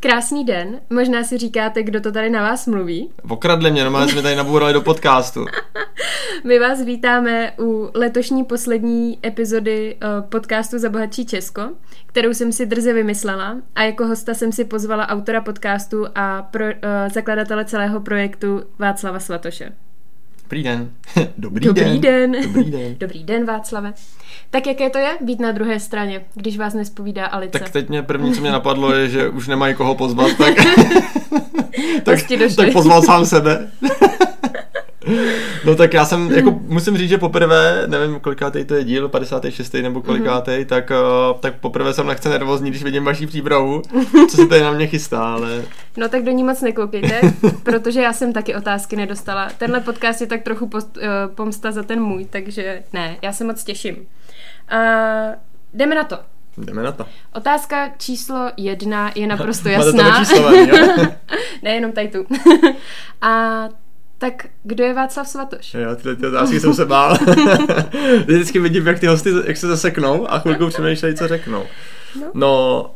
Krásný den. Možná si říkáte, kdo to tady na vás mluví. Okradli mě, normálně jsme tady nabourali do podcastu. My vás vítáme u letošní poslední epizody eh, podcastu Za bohatší Česko, kterou jsem si drze vymyslela a jako hosta jsem si pozvala autora podcastu a pro, uh, zakladatele celého projektu Václava Svatoše. Dobrý den. Dobrý, Dobrý den. den. Dobrý den. Dobrý den, Václave. Tak jaké to je být na druhé straně, když vás nespovídá Alice? Tak teď mě první, co mě napadlo, je, že už nemají koho pozvat, tak, tak, tak pozval sám sebe. No tak já jsem, jako musím říct, že poprvé, nevím kolikátej to je díl, 56. nebo kolikátej, mm-hmm. tak, uh, tak poprvé jsem lehce nervózní, když vidím vaší přípravu, co se tady na mě chystá, ale... No tak do ní moc nekoukejte, protože já jsem taky otázky nedostala. Tenhle podcast je tak trochu post, uh, pomsta za ten můj, takže ne, já se moc těším. Uh, jdeme na to. Jdeme na to. Otázka číslo jedna je naprosto jasná. číslové, Nejenom tady tu. A tak kdo je Václav Svatoš? Jo, tyhle ty otázky jsem se bál. Vždycky vidím, jak ty hosty, jak se zaseknou a chvilku přemýšlejí, co řeknou. No, no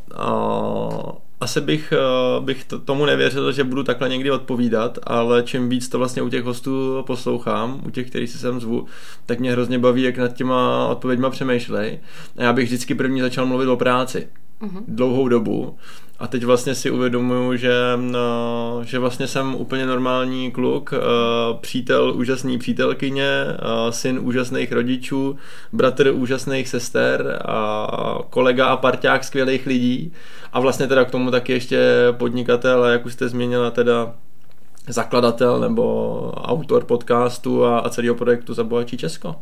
uh, asi bych, uh, bych to, tomu nevěřil, že budu takhle někdy odpovídat, ale čím víc to vlastně u těch hostů poslouchám, u těch, kterých si sem zvu, tak mě hrozně baví, jak nad těma odpověďma přemýšlej. A já bych vždycky první začal mluvit o práci. Uh-huh. Dlouhou dobu. A teď vlastně si uvědomuju, že, no, že vlastně jsem úplně normální kluk, uh, přítel úžasný přítelkyně, uh, syn úžasných rodičů, bratr úžasných sester a kolega a parťák skvělých lidí a vlastně teda k tomu taky ještě podnikatel a jak už jste změnila teda zakladatel nebo autor podcastu a, a celého projektu za Bohatší Česko.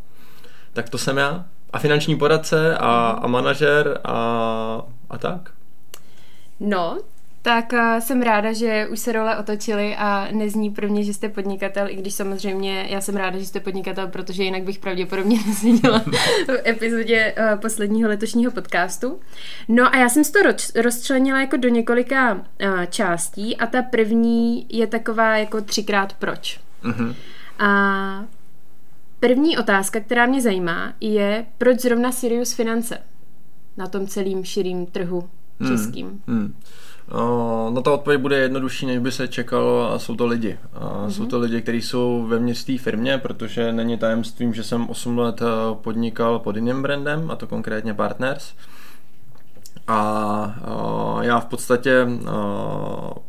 Tak to jsem já. A finanční poradce a, a manažer a, a tak. No, tak uh, jsem ráda, že už se role otočily a nezní pro mě, že jste podnikatel, i když samozřejmě já jsem ráda, že jste podnikatel, protože jinak bych pravděpodobně nezměnila v epizodě uh, posledního letošního podcastu. No a já jsem to roz, rozčlenila jako do několika uh, částí a ta první je taková jako třikrát proč. Uh-huh. A první otázka, která mě zajímá, je proč zrovna Sirius Finance na tom celým širým trhu českým? Hmm, hmm. No ta odpověď bude jednodušší, než by se čekalo a jsou to lidi. A mm-hmm. Jsou to lidi, kteří jsou vevnitř té firmě, protože není tajemstvím, že jsem 8 let eh, podnikal pod jiným brandem, a to konkrétně Partners. A uh, já v podstatě, uh,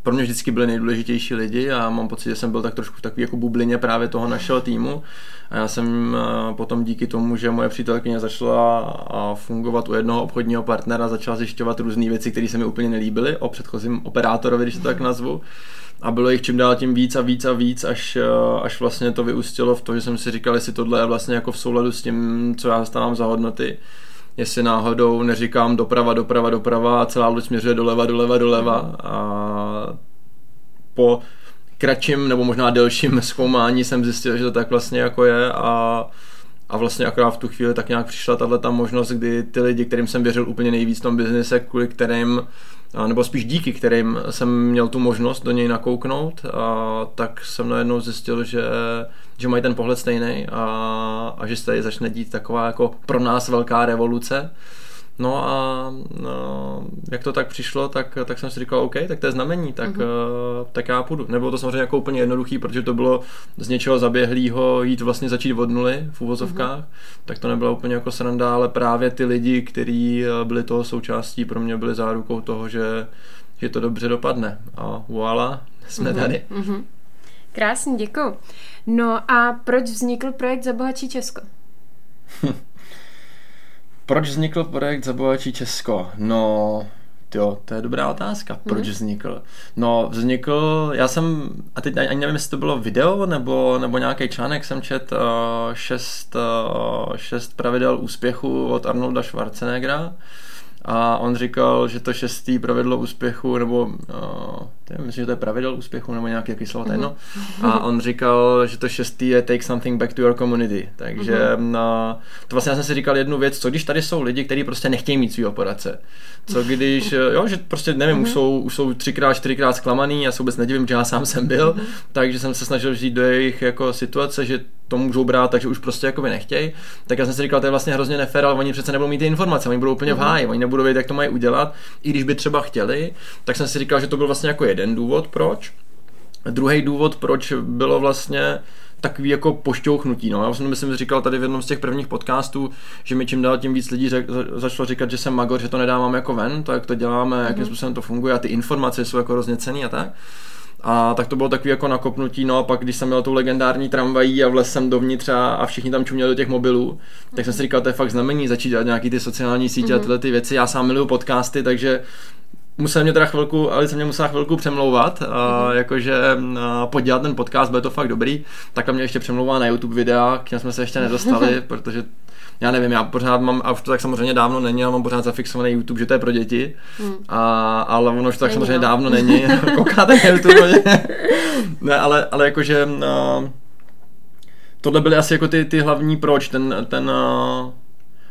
pro mě vždycky byly nejdůležitější lidi a mám pocit, že jsem byl tak trošku v takové jako bublině právě toho našeho týmu. A já jsem uh, potom díky tomu, že moje přítelkyně začala fungovat u jednoho obchodního partnera, začala zjišťovat různé věci, které se mi úplně nelíbily o předchozím operátorovi, když to tak nazvu. A bylo jich čím dál tím víc a víc a víc, až, až vlastně to vyústilo v to, že jsem si říkal, jestli tohle je vlastně jako v souladu s tím, co já zastávám za hodnoty jestli náhodou neříkám doprava, doprava, doprava a celá loď směřuje doleva, doleva, doleva a po kratším nebo možná delším zkoumání jsem zjistil, že to tak vlastně jako je a a vlastně akorát v tu chvíli tak nějak přišla tahle ta možnost, kdy ty lidi, kterým jsem věřil úplně nejvíc v tom biznise, kvůli kterým, nebo spíš díky kterým jsem měl tu možnost do něj nakouknout, a tak jsem najednou zjistil, že, že mají ten pohled stejný a, a že se tady začne dít taková jako pro nás velká revoluce No a no, jak to tak přišlo, tak, tak jsem si říkal, OK, tak to je znamení, tak, uh-huh. uh, tak já půjdu. Nebylo to samozřejmě jako úplně jednoduchý, protože to bylo z něčeho zaběhlého jít vlastně začít od nuly v úvozovkách, uh-huh. tak to nebylo úplně jako sranda, ale právě ty lidi, kteří eh, byli toho součástí, pro mě byli zárukou toho, že, že to dobře dopadne. A voilà, jsme uh-huh. tady. Uh-huh. Krásně, děkuji. No a proč vznikl projekt Za bohatší Česko? Proč vznikl projekt Zabohačí Česko? No, jo, to je dobrá otázka. Proč mm. vznikl? No, vznikl, já jsem, a teď ani nevím, jestli to bylo video nebo, nebo nějaký článek, jsem čet uh, šest, uh, šest pravidel úspěchu od Arnolda Schwarzeneggera a on říkal, že to šestý pravidlo úspěchu, nebo uh, to je, myslím, že to je pravidel úspěchu nebo nějaký slovo, mm-hmm. A on říkal, že to šestý je take something back to your community. Takže mm-hmm. na, to vlastně já jsem si říkal jednu věc, co když tady jsou lidi, kteří prostě nechtějí mít svého poradce. Co když, jo, že prostě nevím, mm-hmm. už, jsou, už jsou třikrát, čtyřikrát zklamaný, já se vůbec nedivím, že já sám jsem byl, mm-hmm. takže jsem se snažil žít do jejich jako situace, že to můžou brát, takže už prostě jako nechtějí. Tak já jsem si říkal, to je vlastně hrozně nefér, ale oni přece nebudou mít ty informace, oni budou úplně v mhm. háji, oni nebudou vědět, jak to mají udělat, i když by třeba chtěli. Tak jsem si říkal, že to byl vlastně jako jeden důvod, proč. Druhý důvod, proč bylo vlastně takový jako pošťouchnutí. No. Já jsem myslím říkal tady v jednom z těch prvních podcastů, že mi čím dál tím víc lidí řek, začalo říkat, že jsem magor, že to nedávám jako ven, to jak to děláme, mm-hmm. jakým mhm. způsobem to funguje a ty informace jsou jako hrozně cený a tak. A tak to bylo takový jako nakopnutí, no a pak když jsem měl tu legendární tramvají a vlez jsem dovnitř a, a všichni tam čuměli do těch mobilů, tak jsem si říkal, to je fakt znamení začít dělat nějaký ty sociální sítě mm-hmm. a mhm. tyhle ty věci. Já sám miluju podcasty, takže musel mě teda chvilku, ale jsem mě musela chvilku přemlouvat, a, mhm. jakože a, podělat ten podcast, bude to fakt dobrý, tak mě ještě přemlouvá na YouTube videa, k něm jsme se ještě nedostali, protože já nevím, já pořád mám, a už to tak samozřejmě dávno není, ale mám pořád zafixovaný YouTube, že to je pro děti, hmm. a, ale ono už to tak není, samozřejmě no. dávno není, koukáte na YouTube, ne, ale, ale jakože uh, tohle byly asi jako ty, ty hlavní proč, ten, ten uh,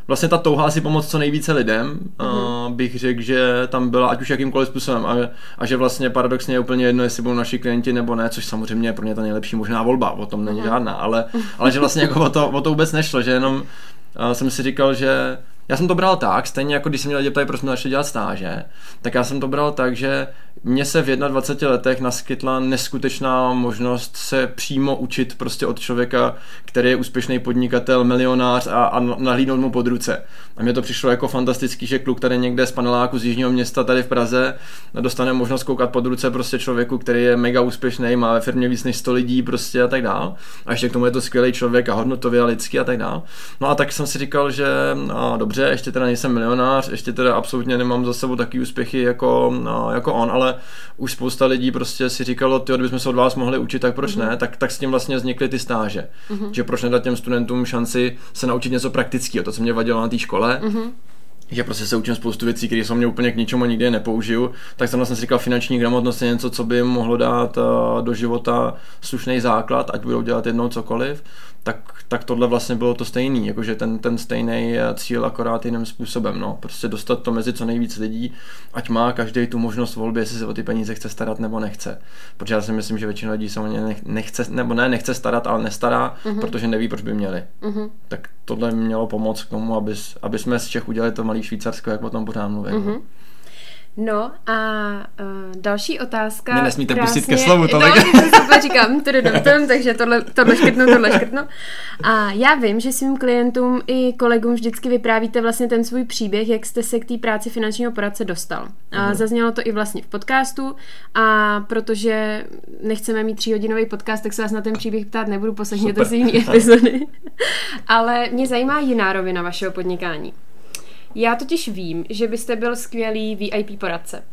vlastně ta touha si pomoct co nejvíce lidem, mm-hmm. uh, bych řekl, že tam byla ať už jakýmkoliv způsobem a, a že vlastně paradoxně je úplně jedno, jestli budou naši klienti nebo ne, což samozřejmě je pro ně ta nejlepší možná volba, o tom není mm-hmm. žádná, ale, ale že vlastně jako o to, o to vůbec nešlo, že jenom uh, jsem si říkal, že já jsem to bral tak, stejně jako když jsem měl ptají, proč jsme začali dělat stáže, tak já jsem to bral tak, že mně se v 21 letech naskytla neskutečná možnost se přímo učit prostě od člověka, který je úspěšný podnikatel, milionář a, a nahlídnout mu pod ruce. A mně to přišlo jako fantastický, že kluk tady někde z paneláku z Jižního města tady v Praze dostane možnost koukat pod ruce prostě člověku, který je mega úspěšný, má ve firmě víc než 100 lidí prostě a tak dál. A ještě k tomu je to skvělý člověk a hodnotově a lidský a tak dál. No a tak jsem si říkal, že no, dobře, ještě teda nejsem milionář, ještě teda absolutně nemám za sebou takový úspěchy jako, no, jako on, ale už spousta lidí prostě si říkalo, ty, kdybychom se od vás mohli učit, tak proč mm-hmm. ne? Tak, tak s tím vlastně vznikly ty stáže. Mm-hmm. Že proč nedat těm studentům šanci se naučit něco praktického, to, co mě vadilo na té škole. Mm-hmm že prostě se učím spoustu věcí, které jsou mě úplně k ničemu nikdy nepoužiju, tak jsem vlastně si říkal, finanční gramotnost je něco, co by jim mohlo dát eh, do života slušný základ, ať budou dělat jednou cokoliv tak, tak tohle vlastně bylo to stejný, jakože ten, ten stejný cíl akorát jiným způsobem, no, prostě dostat to mezi co nejvíc lidí, ať má každý tu možnost volby, jestli se o ty peníze chce starat nebo nechce, protože já si myslím, že většina lidí se o ně nechce, nebo ne, nechce starat, ale nestará, uh-huh. protože neví, proč by měli. Uh-huh. Tak tohle mělo pomoct k tomu, aby, aby jsme z Čech udělali to malý Švýcarsko, jak o tom pořád mluvím. Uh-huh. No a uh, další otázka. Mě nesmíte krásně, pustit ke slovu, to no, to říkám, tom, takže tohle, tohle škrtnu, tohle škrtnu. A já vím, že svým klientům i kolegům vždycky vyprávíte vlastně ten svůj příběh, jak jste se k té práci finančního poradce dostal. A uh-huh. zaznělo to i vlastně v podcastu a protože nechceme mít tříhodinový podcast, tak se vás na ten příběh ptát nebudu, poslechněte si jiný epizody. Ale mě zajímá jiná rovina vašeho podnikání. Já totiž vím, že byste byl skvělý VIP poradce.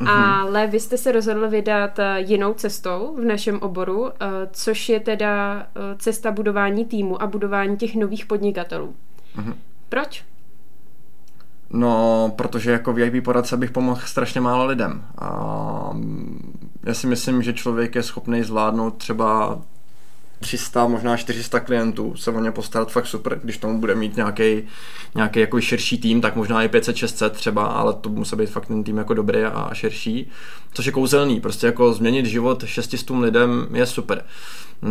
Mm-hmm. Ale vy jste se rozhodl vydat eh, jinou cestou v našem oboru, eh, což je teda eh, cesta budování týmu a budování těch nových podnikatelů. Mm-hmm. Proč? No, protože jako VIP poradce bych pomohl strašně málo lidem. A mm, já si myslím, že člověk je schopný zvládnout třeba 300, možná 400 klientů, se o ně postarat fakt super, když tomu bude mít nějaký, nějaký jako širší tým, tak možná i 500, 600 třeba, ale to musí být fakt ten tým jako dobrý a širší, což je kouzelný, prostě jako změnit život 600 lidem je super.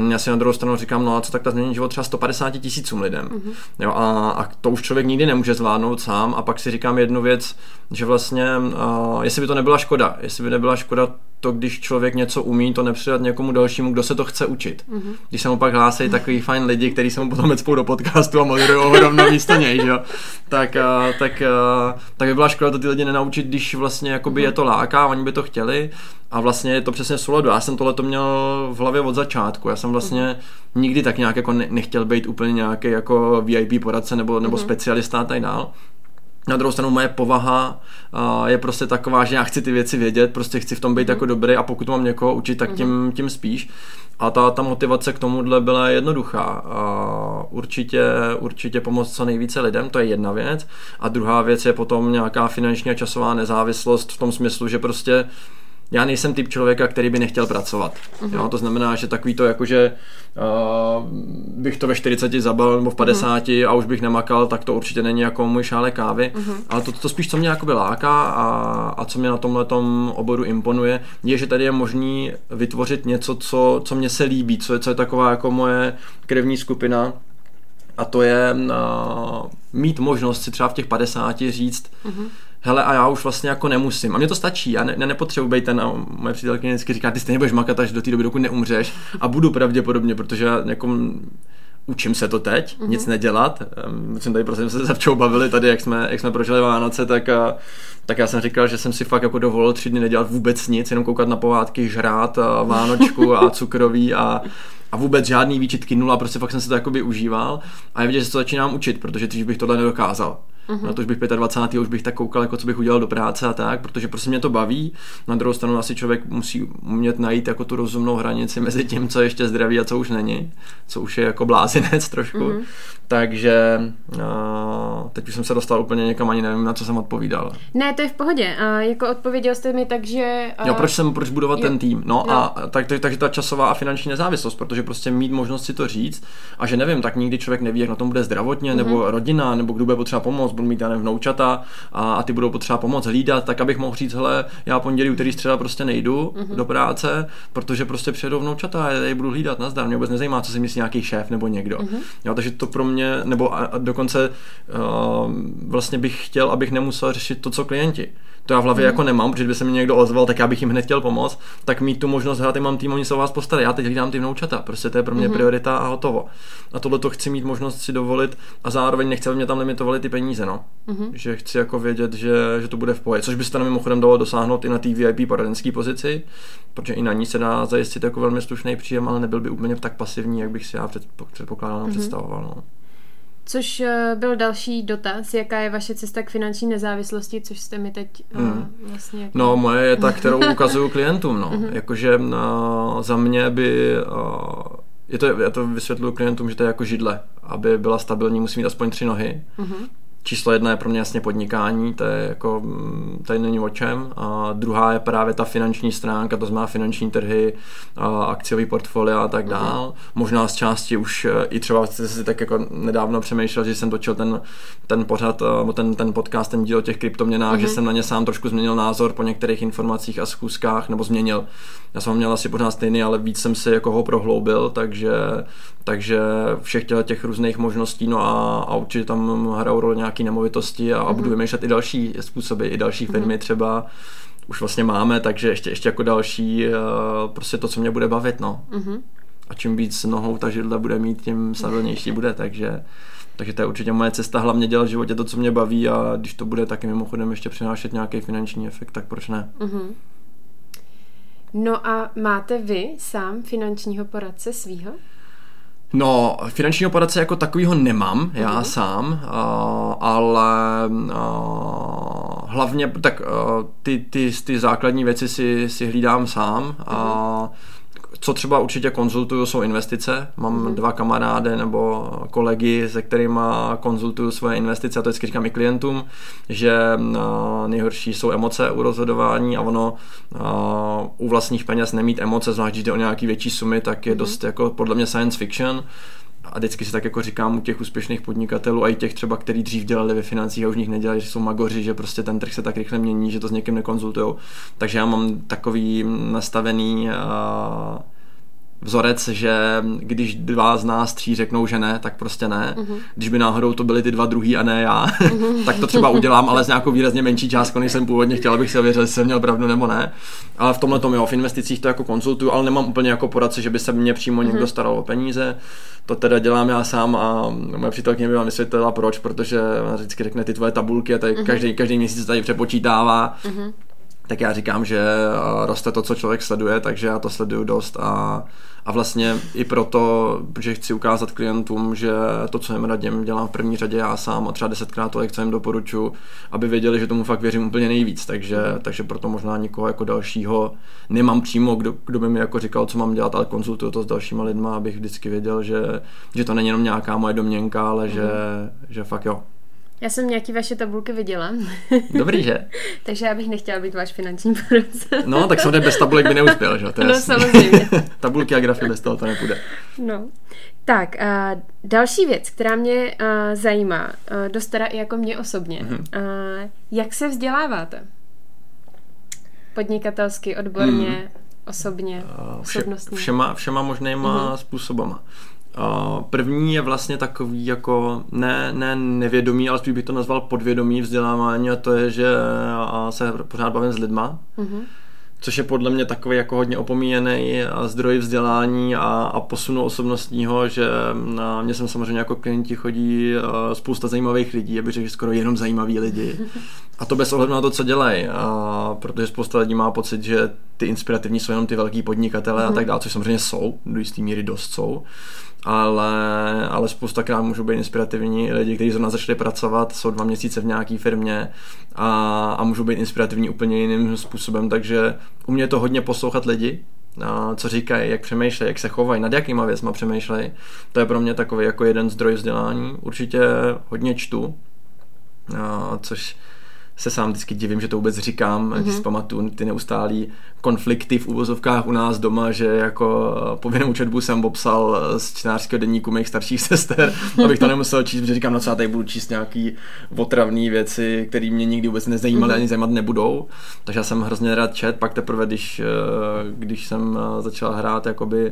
Já si na druhou stranu říkám, no a co tak ta změnit život třeba 150 tisícům lidem. Mm-hmm. Jo, a, a, to už člověk nikdy nemůže zvládnout sám a pak si říkám jednu věc, že vlastně, uh, jestli by to nebyla škoda, jestli by nebyla škoda to, když člověk něco umí, to nepředat někomu dalšímu, kdo se to chce učit. Mm-hmm. Když se mu pak hlásí takový fajn lidi, kteří se mu potom vecpou do podcastu a moderují ho rovno místo něj, že? Tak, uh, tak, uh, tak by byla škoda to ty lidi nenaučit, když vlastně jakoby mm-hmm. je to láká, oni by to chtěli a vlastně je to přesně souladu. Já jsem tohle to měl v hlavě od začátku. Já jsem vlastně mm-hmm. nikdy tak nějak jako nechtěl být úplně nějaký jako VIP poradce nebo, nebo mm-hmm. specialista a tak dál. Na druhou stranu moje povaha je prostě taková, že já chci ty věci vědět, prostě chci v tom být mm. jako dobrý a pokud mám někoho učit, tak tím, mm. tím spíš. A ta, ta motivace k tomuhle byla jednoduchá. Určitě, určitě pomoct co nejvíce lidem, to je jedna věc. A druhá věc je potom nějaká finanční a časová nezávislost v tom smyslu, že prostě já nejsem typ člověka, který by nechtěl pracovat. Uh-huh. Jo, to znamená, že takový to jako, že uh, bych to ve 40 zabal nebo v 50 uh-huh. a už bych nemakal, tak to určitě není jako můj šále kávy. Uh-huh. Ale to, to spíš, co mě jakoby láká a, a co mě na tomhle oboru imponuje, je, že tady je možný vytvořit něco, co, co mě se líbí, co je, co je taková jako moje krevní skupina a to je uh, mít možnost si třeba v těch 50 říct, uh-huh hele a já už vlastně jako nemusím. A mě to stačí, já ne, ne nepotřebuji být ten, a moje přítelkyně vždycky říká, ty stejně budeš makat až do té doby, dokud neumřeš a budu pravděpodobně, protože já jako učím se to teď, mm-hmm. nic nedělat. My jsme tady prostě se zavčou bavili tady, jak jsme, jak jsme prožili Vánoce, tak, a, tak já jsem říkal, že jsem si fakt jako dovolil tři dny nedělat vůbec nic, jenom koukat na pohádky, žrát a Vánočku a cukroví a, a vůbec žádný výčitky, nula, prostě fakt jsem se to jakoby užíval a je vidět, že se to začínám učit, protože dřív bych tohle nedokázal. Uh-huh. Na to už bych 25. už bych tak koukal, jako co bych udělal do práce a tak, protože prostě mě to baví. Na druhou stranu asi člověk musí umět najít jako tu rozumnou hranici mezi tím, co je ještě zdraví a co už není, co už je jako blázinec trošku. Uh-huh. Takže uh, teď už jsem se dostal úplně někam, ani nevím, na co jsem odpovídal. Ne, to je v pohodě. Uh, jako odpověděl jste mi tak, že... Uh, jo, proč jsem, proč budovat jo. ten tým? No, no. a tak, tak, takže ta časová a finanční nezávislost, protože prostě mít možnost si to říct a že nevím, tak nikdy člověk neví, jak na tom bude zdravotně, uh-huh. nebo rodina, nebo kdo bude potřeba pomoct, budu mít, já nevím, vnoučata a, a ty budou potřeba pomoc hlídat, tak abych mohl říct, hele, já pondělí, úterý, středa prostě nejdu uh-huh. do práce, protože prostě přijedou vnoučata a já je budu hlídat, nazdar, mě vůbec nezajímá, co si myslí nějaký šéf nebo někdo. Uh-huh. Jo, takže to pro mě, nebo a, a dokonce uh, vlastně bych chtěl, abych nemusel řešit to, co klienti to já v hlavě mm. jako nemám, protože by se mi někdo ozval, tak já bych jim hned chtěl pomoct, tak mít tu možnost hrát, mám tým, oni se o vás postarají, já teď hlídám ty vnoučata, prostě to je pro mě mm. priorita a hotovo. A tohle to chci mít možnost si dovolit a zároveň nechci, aby mě tam limitovali ty peníze, no. Mm. Že chci jako vědět, že, že to bude v pohodě, což byste nám mimochodem dalo dosáhnout i na té VIP poradenské pozici, protože i na ní se dá zajistit jako velmi slušný příjem, ale nebyl by úplně tak pasivní, jak bych si já předpokládal, mm. představoval. No. Což eh, byl další dotaz, jaká je vaše cesta k finanční nezávislosti, což jste mi teď mm. vlastně... Jako... No moje je ta, kterou ukazuju klientům, no. Mm-hmm. Jakože uh, za mě by... Uh, je to, já to vysvětluji klientům, že to je jako židle. Aby byla stabilní, musí mít aspoň tři nohy. Mm-hmm číslo jedna je pro mě jasně podnikání, to je jako, mm, tady není o čem. A druhá je právě ta finanční stránka, to znamená finanční trhy, akciový portfolio a tak dál. Možná z části už e, i třeba jste si tak jako nedávno přemýšlel, že jsem točil ten, ten pořad, e, ten, ten podcast, ten díl o těch kryptoměnách, mm-hmm. že mhm. jsem na ně sám trošku změnil názor po některých informacích a schůzkách, nebo změnil. Já jsem ho měl asi pořád stejný, ale víc jsem si jako ho prohloubil, takže, takže všech těch různých možností, no a, a určitě tam hrajou roli nějaký nemovitosti a, mm-hmm. a budu mhm. vymýšlet i další způsoby, i další mhm. firmy mm-hmm. třeba už vlastně máme, takže ještě, ještě jako další uh, prostě to, co mě bude bavit, no. Mm-hmm. A čím víc nohou ta židle bude mít, tím stabilnější bude, takže takže to je určitě moje cesta, hlavně dělat v životě to, co mě baví a když to bude taky mimochodem ještě přinášet nějaký finanční efekt, tak proč ne? Mm-hmm. No a máte vy sám finančního poradce svýho? No, finančního poradce jako takového nemám, uh-huh. já mhm. sám, uh, ale uh, hlavně tak uh, ty, ty, ty základní věci si, si hlídám sám a uh, co třeba určitě konzultuju, jsou investice. Mám mm. dva kamarády nebo kolegy, se kterými konzultuju svoje investice a to vždycky říkám i klientům, že nejhorší jsou emoce u rozhodování a ono u vlastních peněz nemít emoce, zvlášť když jde o nějaký větší sumy, tak je mm. dost jako podle mě science fiction a vždycky si tak jako říkám u těch úspěšných podnikatelů a i těch třeba, kteří dřív dělali ve financích a už nich nedělají, že jsou magoři, že prostě ten trh se tak rychle mění, že to s někým nekonzultují. Takže já mám takový nastavený uh, vzorec, že když dva z nás tří řeknou, že ne, tak prostě ne. Uh-huh. Když by náhodou to byly ty dva druhý a ne já, uh-huh. tak to třeba udělám, ale s nějakou výrazně menší částkou, než jsem původně chtěl, abych si ověřil, jestli jsem měl pravdu nebo ne. Ale v tomhle tom jo, v investicích to jako konzultuju, ale nemám úplně jako poradce, že by se mě přímo uh-huh. někdo staral o peníze. To teda dělám já sám a moje přítelkyně by vám vysvětlila proč, protože vždycky řekne ty tvoje tabulky a tady uh-huh. každý, každý měsíc tady přepočítává. Uh-huh tak já říkám, že roste to, co člověk sleduje, takže já to sleduju dost a, a vlastně i proto, že chci ukázat klientům, že to, co jim radím, dělám v první řadě já sám a třeba desetkrát tolik, co jim doporučuji, aby věděli, že tomu fakt věřím úplně nejvíc, takže, takže proto možná nikoho jako dalšího nemám přímo, kdo, kdo by mi jako říkal, co mám dělat, ale konzultuju to s dalšíma lidma, abych vždycky věděl, že, že to není jenom nějaká moje domněnka, ale mm. že, že fakt jo. Já jsem nějaký vaše tabulky viděla. Dobrý, že? Takže já bych nechtěla být váš finanční poradce. no, tak samozřejmě bez tabulek by neuspěl, že? To no, jasný. samozřejmě. Tabulky a grafy bez toho to nepůjde. No. Tak, uh, další věc, která mě uh, zajímá, uh, dost teda i jako mě osobně. Mm-hmm. Uh, jak se vzděláváte? Podnikatelsky, odborně, mm. osobně, vše, osobnostně? Všema, všema možnýma mm-hmm. způsobama. První je vlastně takový jako ne, ne nevědomý, ale spíš bych to nazval podvědomý vzdělávání a to je, že se pořád bavím s lidma. Mm-hmm což je podle mě takový jako hodně opomíjený zdroj vzdělání a, a posunu osobnostního, že na mě jsem samozřejmě jako klienti chodí spousta zajímavých lidí, aby řekl, že skoro jenom zajímaví lidi. A to bez ohledu na to, co dělají, protože spousta lidí má pocit, že ty inspirativní jsou jenom ty velký podnikatele mm-hmm. a mhm. tak dále, což samozřejmě jsou, do jisté míry dost jsou ale, ale spoustakrát můžou být inspirativní lidi, kteří zrovna začali pracovat, jsou dva měsíce v nějaké firmě a, a můžou být inspirativní úplně jiným způsobem, takže u mě je to hodně poslouchat lidi, a co říkají, jak přemýšlejí, jak se chovají, nad jakýma věcma přemýšlejí. To je pro mě takový jako jeden zdroj vzdělání. Určitě hodně čtu, a, což se sám vždycky divím, že to vůbec říkám, mm-hmm. když si pamatuju ty neustálý konflikty v uvozovkách u nás doma, že jako povinnou četbu jsem popsal z čtenářského denníku mých starších sester, abych to nemusel číst, protože říkám, no co já tady budu číst nějaký otravné věci, které mě nikdy vůbec nezajímaly ani zajímat nebudou. Takže já jsem hrozně rád čet, pak teprve, když, eh, když jsem eh, začal hrát jakoby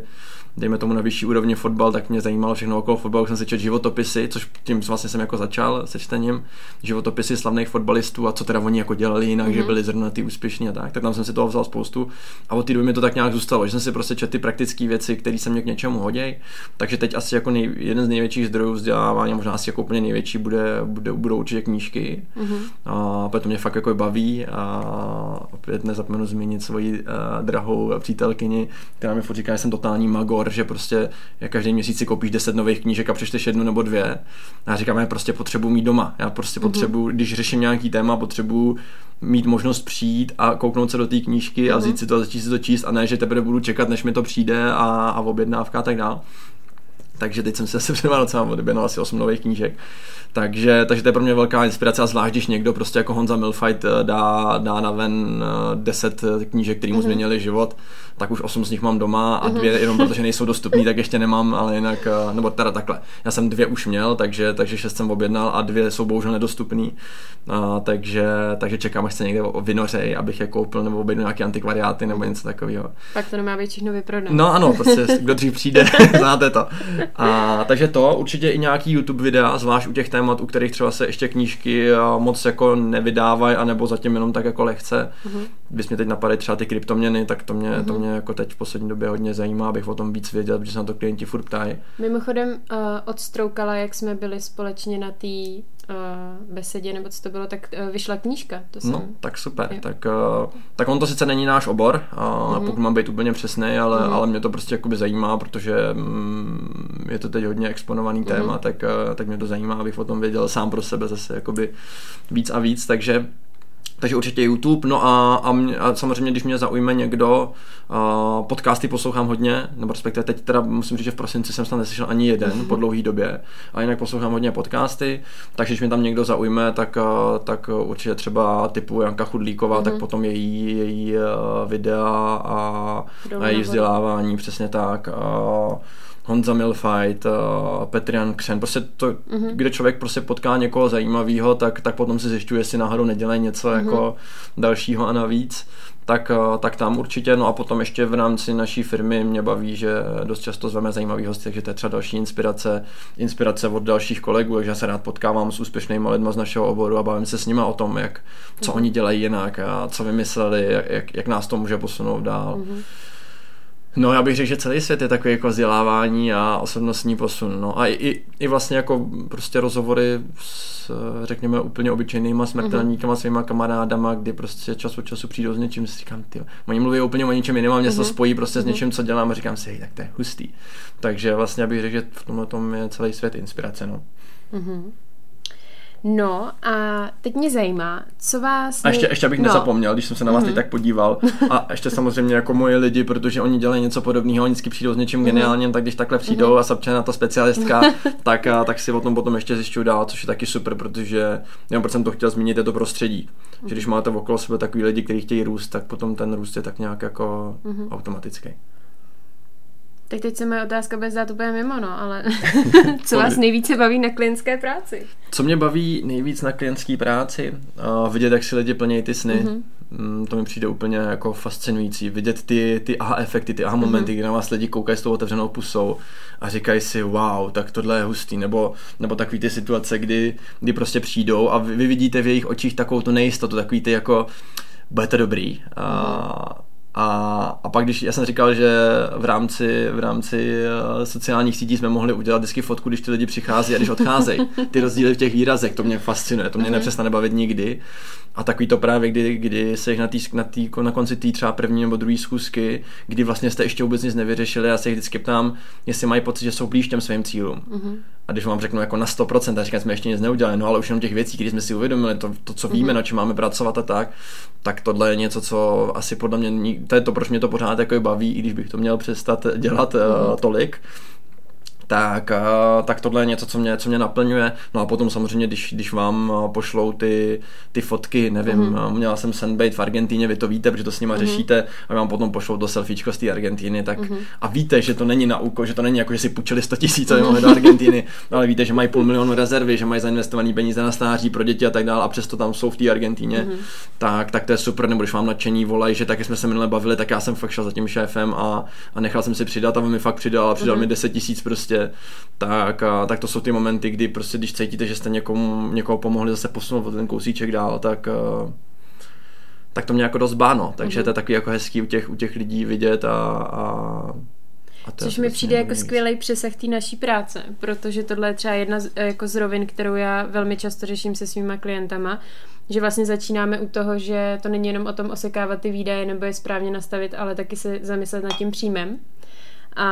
dejme tomu na vyšší úrovni fotbal, tak mě zajímalo všechno okolo fotbalu, jsem si četl životopisy, což tím vlastně jsem jako začal se čtením, životopisy slavných fotbalistů a co teda oni jako dělali jinak, mm-hmm. že mhm. byli zrovna ty úspěšní a tak, tak tam jsem si toho vzal spoustu a od té doby mi to tak nějak zůstalo, že jsem si prostě četl ty praktické věci, které se mě k něčemu hodí, takže teď asi jako nej, jeden z největších zdrojů vzdělávání, možná asi jako úplně největší, bude, bude, budou určitě knížky mm-hmm. a to mě fakt jako baví a opět nezapomenu zmínit svoji uh, drahou přítelkyni, která mi furt říká, že jsem totální magor, že prostě jak každý měsíc si koupíš 10 nových knížek a přečteš jednu nebo dvě. A já říkám, já prostě potřebuji mít doma. Já prostě mm-hmm. potřebuji, když řeším nějaký téma, potřebuji mít možnost přijít a kouknout se do té knížky mm-hmm. a vzít si to a začít si to číst a ne, že teprve budu čekat, než mi to přijde a, a objednávka a tak dál. Takže teď jsem se zase před Vánocema odeběnal asi 8 nových knížek. Takže, takže to je pro mě velká inspirace a zvlášť, když někdo prostě jako Honza Milfight eh, dá, dá na ven 10 eh, knížek, které mu mm-hmm. změnili život, tak už 8 z nich mám doma a dvě mm-hmm. jenom protože nejsou dostupný, tak ještě nemám, ale jinak, eh, nebo teda takhle. Já jsem dvě už měl, takže, takže šest jsem objednal a dvě jsou bohužel nedostupný, a, takže, takže čekám, až se někde vynořej, abych je koupil nebo objednal nějaké antikvariáty nebo něco takového. Pak to nemá být všechno vyprodat. No ano, prostě kdo dřív přijde, znáte to. A, takže to, určitě i nějaký YouTube videa, zvlášť u těch témat, u kterých třeba se ještě knížky moc jako nevydávají, anebo zatím jenom tak jako lehce. Uh-huh. Když mě teď napadají třeba ty kryptoměny, tak to mě, uh-huh. to mě jako teď v poslední době hodně zajímá, abych o tom víc věděl, protože se na to klienti furt ptají. Mimochodem uh, odstroukala, jak jsme byli společně na té uh, besedě, nebo co to bylo, tak uh, vyšla knížka. To jsem... No, tak super. Tak, uh, tak on to sice není náš obor, uh, mm-hmm. pokud mám být úplně přesný, ale, mm-hmm. ale mě to prostě jakoby zajímá, protože um, je to teď hodně exponovaný mm-hmm. téma, tak, uh, tak mě to zajímá, abych o tom věděl sám pro sebe zase jakoby víc a víc, takže takže určitě YouTube, no a, a, mě, a samozřejmě, když mě zaujme někdo, uh, podcasty poslouchám hodně, nebo respektive teď teda musím říct, že v prosinci jsem snad neslyšel ani jeden mm-hmm. po dlouhé době, a jinak poslouchám hodně podcasty, takže když mě tam někdo zaujme, tak, uh, tak určitě třeba typu Janka Chudlíková, mm-hmm. tak potom její, její uh, videa a, a její vzdělávání, přesně tak. Uh, Honza Milfight, uh, Petrian Křen, prostě to, mm-hmm. kde člověk prostě potká někoho zajímavého, tak, tak potom si zjišťuje, jestli náhodou nedělají něco mm-hmm. jako dalšího a navíc tak, uh, tak tam určitě. No a potom ještě v rámci naší firmy mě baví, že dost často zveme zajímavý hosty, takže to je třeba další inspirace, inspirace od dalších kolegů, takže já se rád potkávám s úspěšnými lidmi z našeho oboru a bavím se s nimi o tom, jak, co mm-hmm. oni dělají jinak a co vymysleli, jak, jak nás to může posunout dál. Mm-hmm. No já bych řekl, že celý svět je takový jako vzdělávání a osobnostní posun. No a i, i vlastně jako prostě rozhovory s, řekněme, úplně obyčejnýma smrtelníkama, mm-hmm. svýma kamarádama, kdy prostě čas od času přijdou s něčím, si říkám, ty, oni mluví úplně o něčem jiném a mě mm-hmm. to mhm. spojí prostě mm-hmm. s mhm. něčím, co dělám a říkám si, hej, tak to je hustý. Takže vlastně bych řekl, že v tomhle tom je celý svět inspirace, no. Mm-hmm. No a teď mě zajímá, co vás... A ještě, ještě abych no. nezapomněl, když jsem se na vás mm-hmm. teď Mhm. tak podíval. A ještě samozřejmě jako moje lidi, protože oni dělají něco podobného, oni vždycky přijdou s něčím mm-hmm. geniálním, tak když takhle přijdou mm-hmm. a Sapče na to specialistka, tak, a, tak si o tom potom ještě zjišťuju dál, což je taky super, protože jenom proč jsem to chtěl zmínit, je to prostředí. Že když máte okolo sebe takový lidi, kteří chtějí růst, tak potom ten růst je tak nějak jako mm-hmm. automatický. Tak teď se moje otázka bude zdát úplně mimo, no, ale co vás nejvíce baví na klientské práci? Co mě baví nejvíc na klientské práci? Uh, vidět, jak si lidi plnějí ty sny. Mm-hmm. Mm, to mi přijde úplně jako fascinující. Vidět ty, ty aha efekty, ty aha momenty, mm-hmm. kdy na vás lidi koukají s tou otevřenou pusou a říkají si, wow, tak tohle je hustý. Nebo, nebo takový ty situace, kdy, kdy prostě přijdou a vy, vy vidíte v jejich očích takovou tu nejistotu, takový ty jako, budete dobrý. Mm-hmm. A, a pak když, já jsem říkal, že v rámci, v rámci uh, sociálních sítí jsme mohli udělat vždycky fotku, když ty lidi přichází a když odcházejí. Ty rozdíly v těch výrazech, to mě fascinuje, to mě nepřestane bavit nikdy. A takový to právě, kdy, kdy se jich na, tý, na, tý, na konci té třeba první nebo druhé schůzky, kdy vlastně jste ještě vůbec nic nevyřešili, já se jich vždycky ptám, jestli mají pocit, že jsou blíž těm svým cílům. Mm-hmm. A když vám řeknu jako na 100%, a říkám, jsme ještě nic neudělali, no ale už jenom těch věcí, které jsme si uvědomili, to, to co víme, mm-hmm. na čem máme pracovat a tak, tak tohle je něco, co asi podle mě, to je to, proč mě to pořád jako baví, i když bych to měl přestat dělat mm-hmm. uh, tolik tak, tak tohle je něco, co mě, co mě naplňuje. No a potom samozřejmě, když, když vám pošlou ty, ty fotky, nevím, mm-hmm. měla jsem Sandbait v Argentíně, vy to víte, protože to s nima mm-hmm. řešíte, a vám potom pošlou do selfiečko z té Argentíny, tak mm-hmm. a víte, že to není na úko, že to není jako, že si půjčili 100 tisíc mm-hmm. do Argentíny, ale víte, že mají půl milionu rezervy, že mají zainvestovaný peníze na stáří pro děti a tak dále a přesto tam jsou v té Argentíně, mm-hmm. tak, tak to je super, nebo když vám nadšení volají, že taky jsme se minule bavili, tak já jsem fakt šel za tím šéfem a, a nechal jsem si přidat a on mi fakt přidal a přidal mm-hmm. mi 10 tisíc prostě prostě, tak, a, tak to jsou ty momenty, kdy prostě, když cítíte, že jste někomu, někoho pomohli zase posunout o ten kousíček dál, tak, a, tak to mě jako dost báno. Takže mm-hmm. to je takový jako hezký u těch, u těch lidí vidět a, a a to Což mi přijde jako skvělý přesah té naší práce, protože tohle je třeba jedna z, jako z rovin, kterou já velmi často řeším se svýma klientama, že vlastně začínáme u toho, že to není jenom o tom osekávat ty výdaje nebo je správně nastavit, ale taky se zamyslet nad tím příjmem. A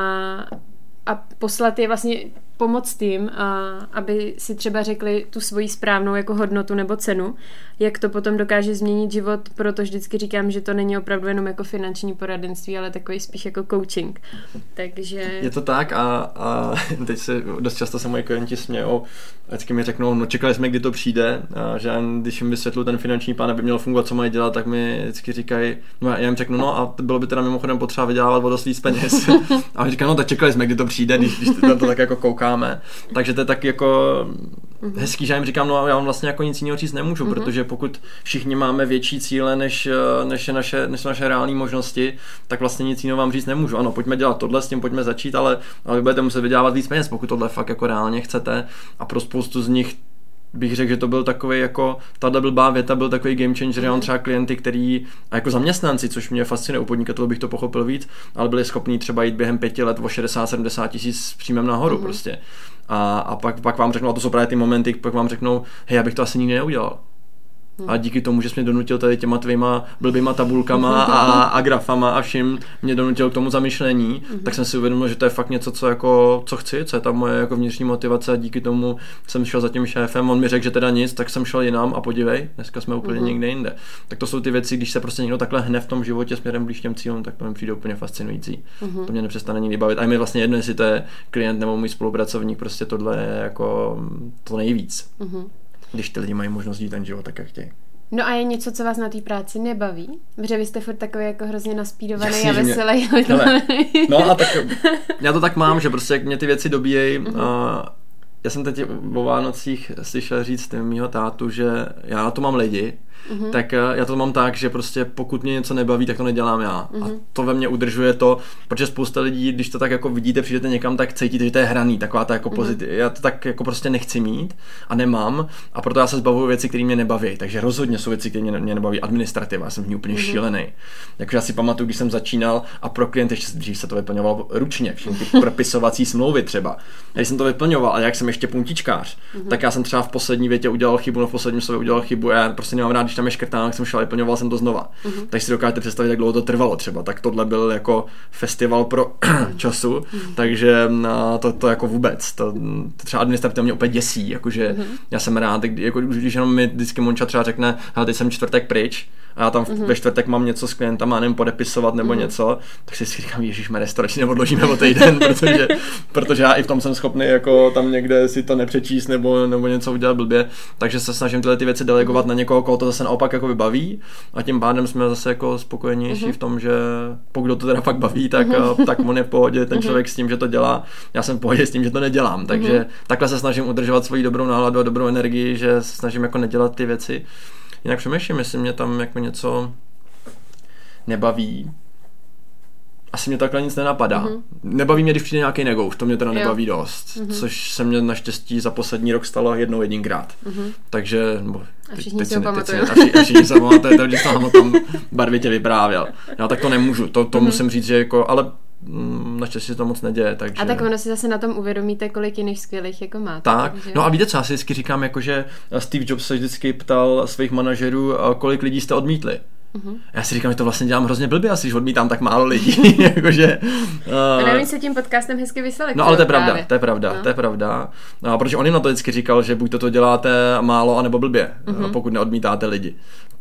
a poslat je vlastně pomoct jim, a aby si třeba řekli tu svoji správnou jako hodnotu nebo cenu, jak to potom dokáže změnit život, proto vždycky říkám, že to není opravdu jenom jako finanční poradenství, ale takový spíš jako coaching. Takže... Je to tak a, a teď se dost často se moji klienti smějou, vždycky mi řeknou, no čekali jsme, kdy to přijde, a že když jim vysvětlu ten finanční plán, aby měl fungovat, co mají dělat, tak mi vždycky říkají, no já jim řeknu, no a bylo by teda mimochodem potřeba vydělávat o dost víc peněz. a říkají, no tak čekali jsme, kdy to přijde, když, když to, tak jako koukáme. Takže to je tak jako mm-hmm. hezký, že já jim říkám, no já vám vlastně jako nic jiného říct nemůžu, mm-hmm. protože pokud všichni máme větší cíle, než, než, je naše, než naše reální možnosti, tak vlastně nic jiného vám říct nemůžu. Ano, pojďme dělat tohle, s tím pojďme začít, ale, ale vy budete muset vydělávat víc peněz, pokud tohle fakt jako reálně chcete a pro spoustu z nich bych řekl, že to byl takový jako, tahle blbá věta byl takový game changer, já mám třeba klienty, který, a jako zaměstnanci, což mě fascinuje, u podnikatelů bych to pochopil víc, ale byli schopní třeba jít během pěti let o 60-70 tisíc s příjmem nahoru mm-hmm. prostě. A, a pak, pak vám řeknou, a to jsou právě ty momenty, pak vám řeknou, hej, já bych to asi nikdy neudělal. A díky tomu, že jsi mě donutil tady těma tvýma blbýma tabulkama a, a grafama a vším mě donutil k tomu zamyšlení, mm-hmm. tak jsem si uvědomil, že to je fakt něco, co, jako, co chci, co je ta moje jako vnitřní motivace a díky tomu jsem šel za tím šéfem, on mi řekl, že teda nic, tak jsem šel jinam a podívej, dneska jsme úplně mm-hmm. někde jinde. Tak to jsou ty věci, když se prostě někdo takhle hne v tom životě směrem blíž těm cílům, tak to mi přijde úplně fascinující. Mm-hmm. To mě nepřestane nikdy bavit. A je mi vlastně jedno, jestli to je klient nebo můj spolupracovník, prostě tohle je jako to nejvíc. Mm-hmm když ty lidi mají možnost žít ten život tak, jak chtějí. No a je něco, co vás na té práci nebaví? Protože vy jste furt takový jako hrozně naspídovaný a veselý. Mě... no a tak já to tak mám, že prostě jak mě ty věci dobíjejí. Uh-huh. A já jsem teď o Vánocích slyšel říct mýho tátu, že já na to mám lidi, mm-hmm. tak eh, já to mám tak, že prostě pokud mě něco nebaví, tak to nedělám já. Mm-hmm. A mhm. to ve mně udržuje to, protože spousta lidí, když to tak jako vidíte, přijdete někam, tak cítíte, že to je hraný, taková ta jako mm-hmm. pozitiv. Já to tak jako prostě nechci mít a nemám a proto já se zbavuju věci, které mě nebaví. Takže rozhodně jsou věci, které mě, mě nebaví. Administrativa, já jsem v ní úplně mm-hmm. šílený. Jakože já si pamatuju, když jsem začínal a pro klienty ještě dřív se to vyplňovalo ručně, všechny ty propisovací smlouvy třeba. Když jsem to vyplňoval, ale jak jsem ještě puntičkář, mm-hmm. tak já jsem třeba v poslední větě udělal chybu, no v posledním slově udělal chybu, já prostě nemám rád když tam je škrtán, jsem šel a vyplňoval jsem to znova. Mm-hmm. Takže si dokážete představit, jak dlouho to trvalo třeba. Tak tohle byl jako festival pro času, mm-hmm. takže no, to, to jako vůbec. To, to třeba administrativa mě úplně děsí, jakože mm-hmm. já jsem rád, jako, když jenom mi vždycky Monča třeba řekne, hele, teď jsem čtvrtek pryč, a já tam mm-hmm. ve čtvrtek mám něco s klientama, nevím, podepisovat nebo mm-hmm. něco, tak si říkám, Ježíš, restauraci neodložíme o týden, protože, protože já i v tom jsem schopný jako tam někde si to nepřečíst nebo, nebo něco udělat blbě, takže se snažím tyhle ty věci delegovat mm-hmm. na někoho, koho to zase naopak jako vybaví a tím pádem jsme zase jako spokojenější mm-hmm. v tom, že pokud to teda fakt baví, tak, mm-hmm. tak on je v pohodě, ten mm-hmm. člověk s tím, že to dělá, já jsem v pohodě s tím, že to nedělám, takže mm-hmm. takhle se snažím udržovat svoji dobrou náladu a dobrou energii, že se snažím jako nedělat ty věci, Jinak přemýšlím, jestli mě tam jako něco nebaví. Asi mě takhle nic nenapadá. Mm-hmm. Nebaví mě, když přijde nějaký negouš, to mě teda jo. nebaví dost. Mm-hmm. Což se mě naštěstí za poslední rok stalo jednou jedinkrát. Mm-hmm. Takže, nebo, a všichni teď, si ho pamatují. A všichni, se pamatujete, když jsem ho tam barvitě vyprávěl. Já tak to nemůžu, to, to mm-hmm. musím říct, že jako, ale naštěstí se to moc neděje. Takže... A tak ono si zase na tom uvědomíte, kolik jiných skvělých jako máte. Tak, takže... no a víte co, já si vždycky říkám, jako, že Steve Jobs se vždycky ptal svých manažerů, kolik lidí jste odmítli. Uh-huh. Já si říkám, že to vlastně dělám hrozně blbě, asi, že odmítám tak málo lidí. jakože, uh... A se tím podcastem hezky vysvětlit. No ale to je pravda, právě. to je pravda, no. to je pravda. No, protože on jim na to vždycky říkal, že buď to, to děláte málo, anebo blbě, uh-huh. pokud neodmítáte lidi.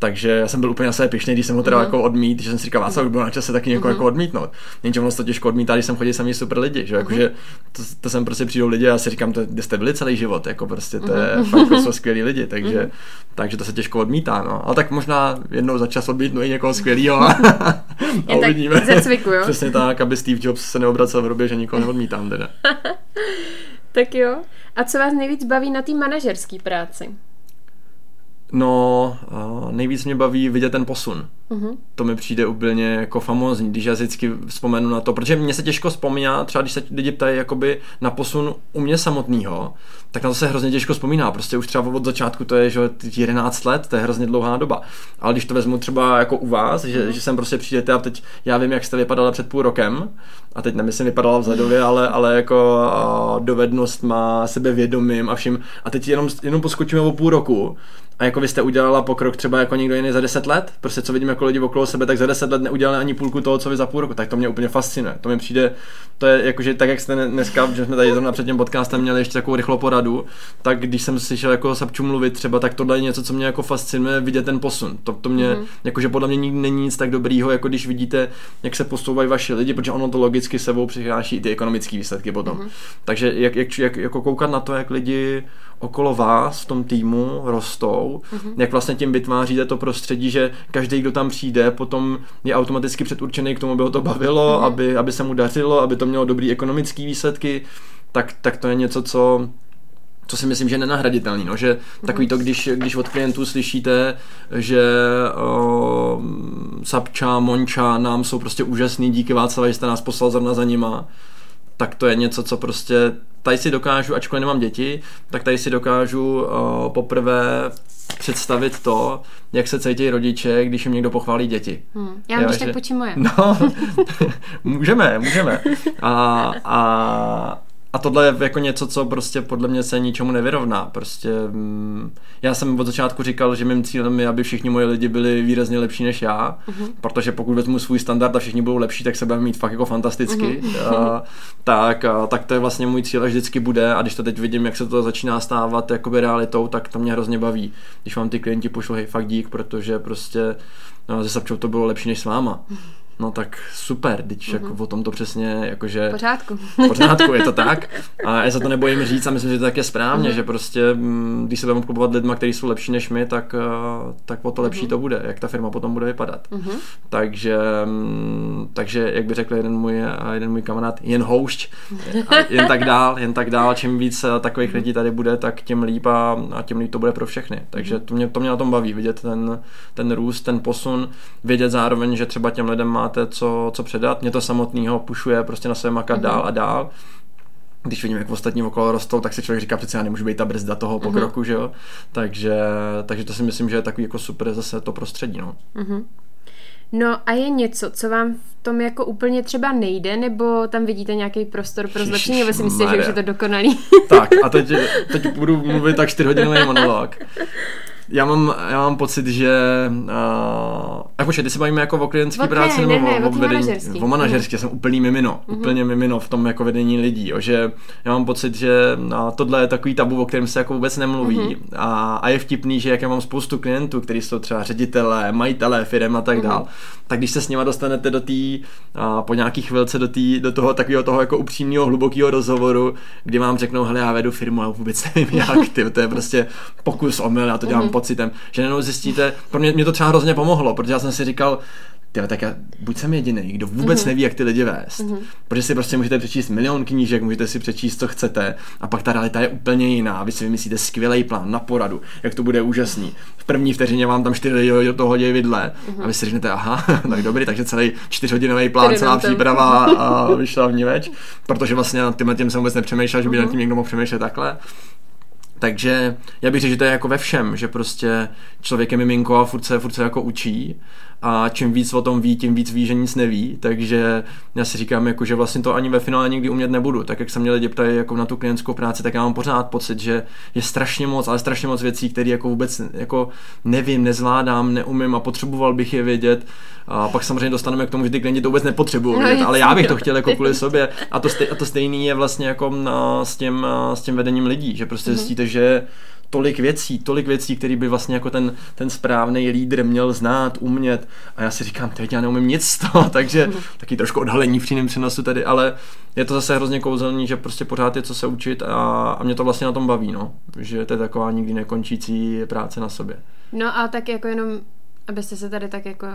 Takže já jsem byl úplně na sebe pišný, když jsem ho teda uh-huh. jako odmít, že jsem si říkal, vás uh-huh. bylo na čase taky někoho uh-huh. jako odmítnout. Jenže ono to těžko odmítá, když jsem chodil sami super lidi, že uh-huh. jakože to, to, jsem prostě přijdou lidi a já si říkám, to, kde jste byli celý život, jako prostě to je uh-huh. fakt jako jsou skvělí lidi, takže, uh-huh. takže to se těžko odmítá, no. Ale tak možná jednou za čas odmítnu i někoho skvělého a, a uvidíme. Zacviku, jo? Přesně tak, aby Steve Jobs se neobracel v robě, že nikoho neodmítám teda. tak jo. A co vás nejvíc baví na té manažerské práci? No, nejvíc mě baví vidět ten posun. Uh-huh. To mi přijde úplně jako famózní, když já vždycky vzpomenu na to, protože mě se těžko vzpomíná, třeba když se lidi ptají jakoby na posun u mě samotného, tak na to se hrozně těžko vzpomíná. Prostě už třeba od začátku to je, že 11 let, to je hrozně dlouhá doba. Ale když to vezmu třeba jako u vás, že, uh-huh. že sem prostě přijdete a teď já vím, jak jste vypadala před půl rokem, a teď nemyslím vypadala vzhledově, ale, ale jako dovednost má sebevědomím a vším. A teď jenom, jenom poskočíme o půl roku a jako vy jste udělala pokrok třeba jako někdo jiný za 10 let, prostě co vidím jako lidi okolo sebe, tak za 10 let neudělali ani půlku toho, co vy za půl roku, tak to mě úplně fascinuje. To mi přijde, to je jakože tak, jak jste dneska, že jsme tady zrovna před tím podcastem měli ještě takovou rychlou poradu, tak když jsem slyšel jako Sapču mluvit třeba, tak tohle je něco, co mě jako fascinuje, vidět ten posun. To, to mě, mm-hmm. jakože podle mě nikdy není nic tak dobrýho, jako když vidíte, jak se posouvají vaši lidi, protože ono to logicky sebou přináší i ty ekonomické výsledky potom. Mm-hmm. Takže jak, jak, jak, jako koukat na to, jak lidi okolo vás v tom týmu rostou, mm-hmm. jak vlastně tím vytváříte to prostředí, že každý, kdo tam přijde, potom je automaticky předurčený k tomu, aby ho to bavilo, mm-hmm. aby, aby se mu dařilo, aby to mělo dobrý ekonomické výsledky, tak, tak to je něco, co co si myslím, že je nenahraditelný, no, že takový to, když, když od klientů slyšíte, že o, Sapča, Monča nám jsou prostě úžasný, díky Václavi, jste nás poslal zrovna za nima, tak to je něco, co prostě tady si dokážu, ačkoliv nemám děti, tak tady si dokážu uh, poprvé představit to, jak se cítí rodiče, když jim někdo pochválí děti. Hmm. Já mám tak počím moje. No, můžeme, můžeme. A, a, a tohle je jako něco, co prostě podle mě se ničemu nevyrovná. Prostě mm, já jsem od začátku říkal, že mým cílem je, aby všichni moje lidi byli výrazně lepší než já, uh-huh. protože pokud vezmu svůj standard a všichni budou lepší, tak se budeme mít fakt jako fantasticky. Uh-huh. A, tak, a, tak to je vlastně můj cíl a vždycky bude a když to teď vidím, jak se to začíná stávat jakoby realitou, tak to mě hrozně baví. Když vám ty klienti pošlo, hej, fakt dík, protože prostě no, ze Sapčou to bylo lepší než s váma. Uh-huh no tak super, teď mm-hmm. jako o tom to přesně jakože... Pořádku. Pořádku, je to tak. A já se to nebojím říct a myslím, že to tak je správně, mm-hmm. že prostě, mm, když se budeme obklopovat lidma, kteří jsou lepší než my, tak, eh, tak o to lepší mm-hmm. to bude, jak ta firma potom bude vypadat. Mm-hmm. Takže, mm, takže, jak by řekl jeden můj, jeden můj kamarád, jen houšť, a jen tak dál, jen tak dál, čím víc eh, takových mm-hmm. lidí tady bude, tak tím líp a, a tím líp to bude pro všechny. Takže mm-hmm. to mě, to mě na tom baví, vidět ten, ten růst, ten posun, vědět zároveň, že třeba těm lidem má máte co, co předat. Mě to samotného pušuje prostě na sebe makat mm-hmm. dál a dál. Když vidím, jak ostatní okolo rostou, tak si člověk říká, přece já nemůžu být ta brzda toho mhm. pokroku, mm-hmm. že jo. Takže, takže to si myslím, že je takový jako super zase to prostředí, no. Mm-hmm. No a je něco, co vám v tom jako úplně třeba nejde, nebo tam vidíte nějaký prostor pro zlepšení, nebo si myslíte, že už je to dokonalý? tak a teď, teď budu mluvit tak 4 hodinový monolog. Já mám, já mám pocit, že... Uh, počkej, ty se bavíme jako o klientské práci ne, nebo ne, ne, o, o vedení? manažerský. O manažerské, jsem úplný mimino. Mhm. Úplně mimino v tom jako vedení lidí. Jo, že já mám pocit, že uh, tohle je takový tabu, o kterém se jako vůbec nemluví. Mhm. A, a je vtipný, že jak já mám spoustu klientů, kteří jsou třeba ředitelé, majitelé firm a tak Mhm. dál, tak když se s nima dostanete do té, uh, po nějaký chvilce do, tý, do toho takového toho jako upřímného, hlubokého rozhovoru, kdy vám řeknou, hele, já vedu firmu a vůbec nevím jak, ty, to je prostě pokus omyl, já to dělám Mhm. Pocitem, že najednou zjistíte, pro mě, mě to třeba hrozně pomohlo, protože já jsem si říkal, Tyjo, tak já buď jsem jediný, kdo vůbec Mhm. neví, jak ty lidi vést. Protože si prostě můžete přečíst milion knížek, můžete si přečíst, co chcete, a pak ta realita je úplně jiná. Vy si vymyslíte skvělý plán na poradu, jak to bude úžasný. V první vteřině vám tam čtyři lidi do toho hodí vidle a vy si řeknete, aha, tak dobrý, takže celý čtyřhodinový plán, Tedy celá příprava a vyšla v ní več, protože vlastně nad tím, tím jsem vůbec nepřemýšlel, že by nad tím někdo mohl přemýšlet takhle. Takže já bych řekl, že to je jako ve všem, že prostě člověk je miminko a furt se, furt se jako učí a čím víc o tom ví, tím víc ví, že nic neví, takže já si říkám, jako, že vlastně to ani ve finále nikdy umět nebudu, tak jak se mě lidi ptají jako na tu klientskou práci, tak já mám pořád pocit, že je strašně moc, ale strašně moc věcí, které jako vůbec jako nevím, nezvládám, neumím a potřeboval bych je vědět. A pak samozřejmě dostaneme k tomu, že ty klienti to vůbec nepotřebují No, vědět, ale já bych to chtěl jako kvůli sobě. A to, stej, a to stejný je vlastně jako na, s, tím, s tím vedením lidí, že prostě Mhm. zjistíte, že tolik věcí, tolik věcí, který by vlastně jako ten, ten správný lídr měl znát, umět. A já si říkám, teď já neumím nic z toho, takže taky trošku odhalení v přímém přenosu tady, ale je to zase hrozně kouzelný, že prostě pořád je co se učit a, a mě to vlastně na tom baví, no. Že to je taková nikdy nekončící práce na sobě. No a tak jako jenom, abyste se tady tak jako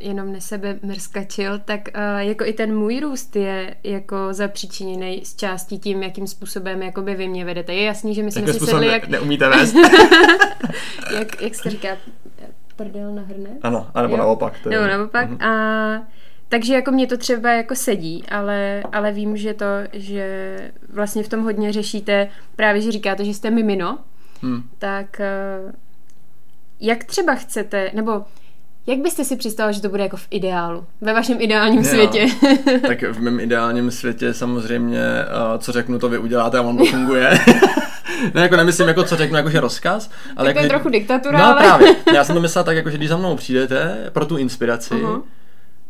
jenom nesebe mrskačil, tak uh, jako i ten můj růst je jako zapříčiněný z částí tím, jakým způsobem jakoby vy mě vedete. Je jasný, že my jsme si sedli, ne, jak, neumíte vést? jak, jak se říká, prdel na hrne? ano, anebo Jo. naopak. To je- Nebo naopak. Mhm. A takže jako mě to třeba jako sedí, ale, ale vím, že to, že vlastně v tom hodně řešíte, právě že říkáte, že jste mimino, Hmm. tak eh, jak třeba chcete, nebo jak byste si představil, že to bude jako v ideálu, ve vašem ideálním Jo. světě? Tak v mém ideálním světě samozřejmě, uh, co řeknu, to vy uděláte a on to funguje. ne, jako nemyslím, jako co řeknu, jakože rozkaz, ale tak to je trochu diktatura, No ale... právě, já jsem to myslel tak, jako, že když za mnou přijdete pro tu inspiraci, Mhm.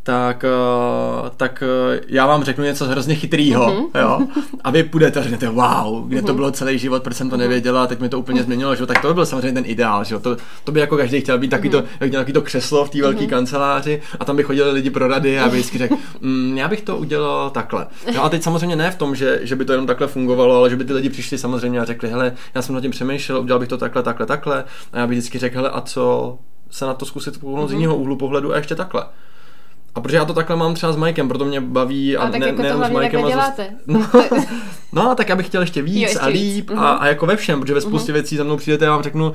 Tak, uh, tak uh, já vám řeknu něco hrozně chytrýho, Mhm. jo, a vy půjdete a řeknete, wow, kde to bylo celý život, proč jsem to nevěděla, a teď mi to úplně změnilo, že jo, tak to by byl samozřejmě ten ideál, že jo, to, to by jako každý chtěl být taky to, jak měl taky to křeslo v té velké kanceláři a tam by chodili lidi pro rady a by vždycky řekl, mm, já bych to udělal takhle. No a teď samozřejmě ne v tom, že, že by to jenom takhle fungovalo, ale že by ty lidi přišli samozřejmě a řekli, hele, já jsem nad tím přemýšlel, udělal bych to takhle, takhle, takhle, a já bych vždycky řekl, hele, a co se na to zkusit pohnout z jiného úhlu pohledu a ještě takhle. A protože já to takhle mám třeba s Mikem, proto mě baví a, A tak ne, jako to nejenom s Mikem a děláte. No, no, tak já bych chtěl ještě víc Jo, ještě a víc. líp Mhm. a, a jako ve všem, protože ve spoustě věcí za mnou přijdete a já vám řeknu,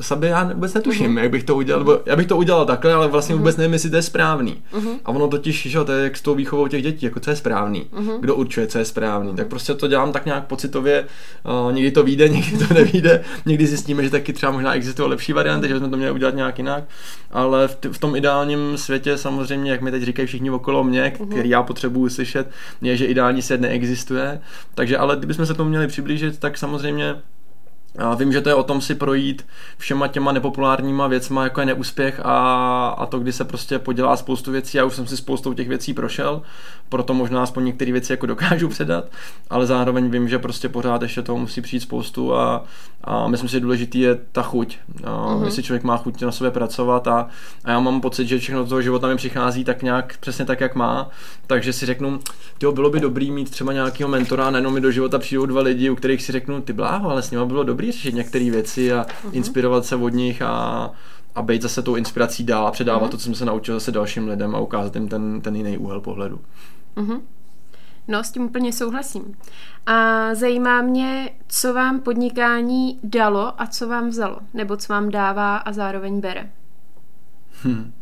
Sabi, já vůbec netuším, Mhm. jak bych to udělal, nebo já bych to udělal takhle, ale vlastně vůbec nevím, jestli to je správný. Mhm. A ono totiž, že to je jak s tou výchovou těch dětí, jako co je správný, Mhm. kdo určuje, co je správný. Tak prostě to dělám tak nějak pocitově, uh, někdy to vyjde, někdy to nevyjde, někdy zjistíme, že taky třeba možná existují lepší varianty, že bychom to měli udělat nějak jinak, ale v, t- v tom ideálním světě samozřejmě, jak mi teď říkají všichni okolo mě, Mhm. který já potřebuji slyšet, je, že ideální svět neexistuje. Takže ale kdybychom se tomu měli přiblížit, tak samozřejmě a vím, že to je o tom si projít všema těma nepopulárníma věcma, jako je neúspěch a, a to, kdy se prostě podělá spoustu věcí. Já už jsem si spoustou těch věcí prošel, proto možná aspoň některé věci jako dokážu předat, ale zároveň vím, že prostě pořád ještě toho musí přijít spoustu a, a myslím si, že důležitý je ta chuť. A Mhm. Jestli člověk má chuť na sobě pracovat a, a já mám pocit, že všechno toho života mi přichází tak nějak přesně tak, jak má, takže si řeknu, jo, bylo by dobrý mít třeba nějakého mentora, nejenom mi do života přijdou dva lidi, u kterých si řeknu, ty bláho, ale s nimi bylo dobrý řešit některé věci a Mhm. inspirovat se od nich a, a být zase tou inspirací dál a předávat Mhm. to, co jsem se naučil zase dalším lidem a ukázat jim ten, ten jiný úhel pohledu. Mhm. No, s tím úplně souhlasím. A zajímá mě, co vám podnikání dalo a co vám vzalo, nebo co vám dává a zároveň bere. Hm.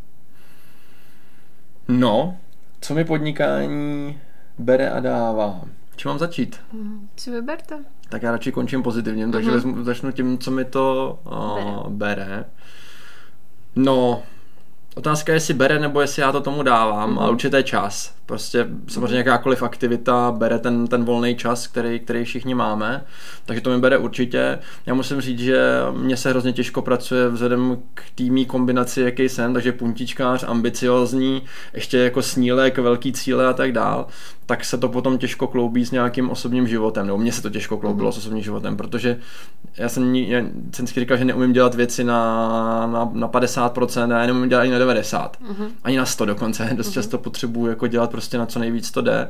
No, co mi podnikání bere a dává? Čím mám začít? Mhm. Si vyberte. Tak já radši končím pozitivním, takže Mhm. vezmu, začnu tím, co mi to uh, Bere. bere. bere. No, Otázka je, jestli bere nebo jestli já to tomu dávám, mm-hmm. ale určitě čas. Prostě samozřejmě jakákoliv aktivita bere ten, ten volný čas, který, který všichni máme, takže to mi bere určitě. Já musím říct, že mě se hrozně těžko pracuje vzhledem k týmí kombinaci, jaký jsem, takže puntičkář, ambiciozní, ještě jako snílek, velký cíle a tak dál, tak se to potom těžko kloubí s nějakým osobním životem, nebo mně se to těžko kloubilo mm-hmm. s osobním životem, protože já jsem, já jsem si říkal, že neumím dělat věci na, na, na 50% a já neumím dělat ani na 90, mm-hmm. ani na 100 dokonce, dost mm-hmm. často potřebuji jako dělat prostě na co nejvíc to jde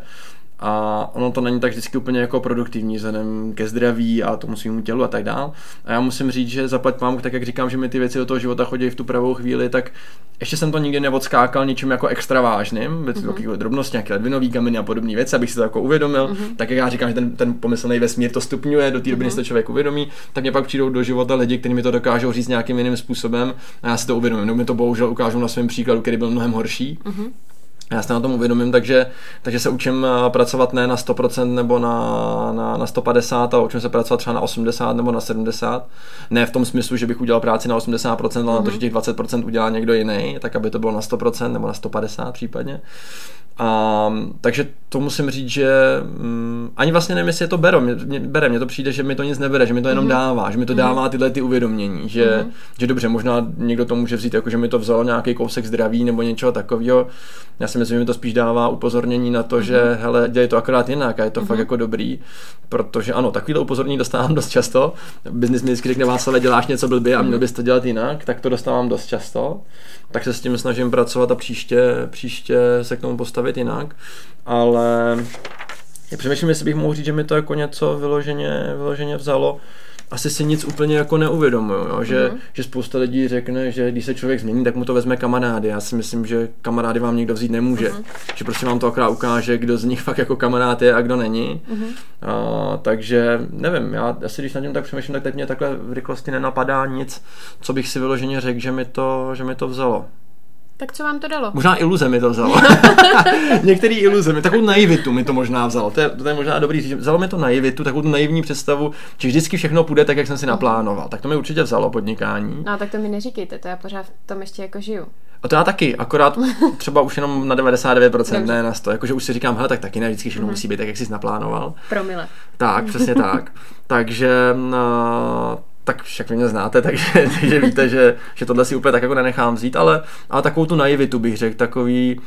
a ono to není tak vždycky úplně jako produktivní vzhledem ke zdraví a tomu svýmu tělu a tak dál. A já musím říct, že zaplať mám, tak jak říkám, že mi ty věci do toho života chodí v tu pravou chvíli, tak ještě jsem to nikdy neodskákal ničím jako extra vážným, mm-hmm. takové drobnosti, nějaké ledvinový kameny a podobné věci, abych si to jako uvědomil. Mm-hmm. Tak jak já říkám, že ten, ten pomyslný vesmír to stupňuje, do té doby, mm-hmm. se to člověk uvědomí, tak mě pak přijdou do života lidi, kteří mi to dokážou říct nějakým jiným způsobem a já si to uvědomím. No, mi to bohužel ukážu na svém příkladu, který byl mnohem horší. Mm-hmm já se na tom uvědomím, takže, takže se učím eh, pracovat ne na 100% nebo na, na, na 150, ale učím se pracovat třeba na 80 nebo na 70. Ne v tom smyslu, že bych udělal práci na 80%, ale mm-hmm. na to, mhm. že těch 20% udělá někdo jiný, tak aby to bylo na 100% nebo na 150 případně. A, takže to musím říct, že um, ani vlastně nevím, jestli je to bero, mě, mě, bere, mně to přijde, že mi to nic nebere, že mi to jenom mm-hmm. dává, že mi to dává tyhle ty uvědomění, že, mm-hmm. že dobře, možná někdo to může vzít jako, že mi to vzalo nějaký kousek zdraví nebo něčeho takového. Já si myslím, že mi to spíš dává upozornění na to, mm-hmm. že hele, dělej to akorát jinak a je to mm-hmm. fakt jako dobrý, protože ano, takovýhle upozornění dostávám dost často. Biznis mi vždycky řekne, Václav, děláš něco blbě a měl bys to dělat jinak, tak to dostávám dost často. Tak se s tím snažím pracovat a příště, příště se k tomu postavit jinak. Ale já přemýšlím, jestli bych mohl říct, že mi to jako něco vyloženě, vyloženě vzalo asi si nic úplně jako neuvědomuju, jo? Že, mm-hmm. že spousta lidí řekne, že když se člověk změní, tak mu to vezme kamarády. Já si myslím, že kamarády vám nikdo vzít nemůže. Mm-hmm. Že prostě vám to akorát ukáže, kdo z nich fakt jako kamarád je a kdo není. Mm-hmm. A, takže nevím, já asi když nad tím tak přemýšlím, tak teď mě takhle v rychlosti nenapadá nic, co bych si vyloženě řekl, že mi to, že mi to vzalo. Tak co vám to dalo? Možná iluze mi to vzalo. Některý iluze mi, takovou naivitu mi to možná vzalo. To je, to je možná dobrý říct. Vzalo mi to naivitu, takovou tu naivní představu, že vždycky všechno půjde tak, jak jsem si naplánoval. Tak to mi určitě vzalo podnikání. No tak to mi neříkejte, to já pořád v tom ještě jako žiju. A to já taky, akorát třeba už jenom na 99%, Dobře. ne na 100. Jakože už si říkám, hele, tak taky ne vždycky všechno mm-hmm. musí být tak, jak jsi naplánoval. Promile. Tak, přesně tak. Takže no, tak však mě znáte, takže, takže víte, že, že tohle si úplně tak jako nenechám vzít, ale, ale takovou tu naivitu bych řekl, takový,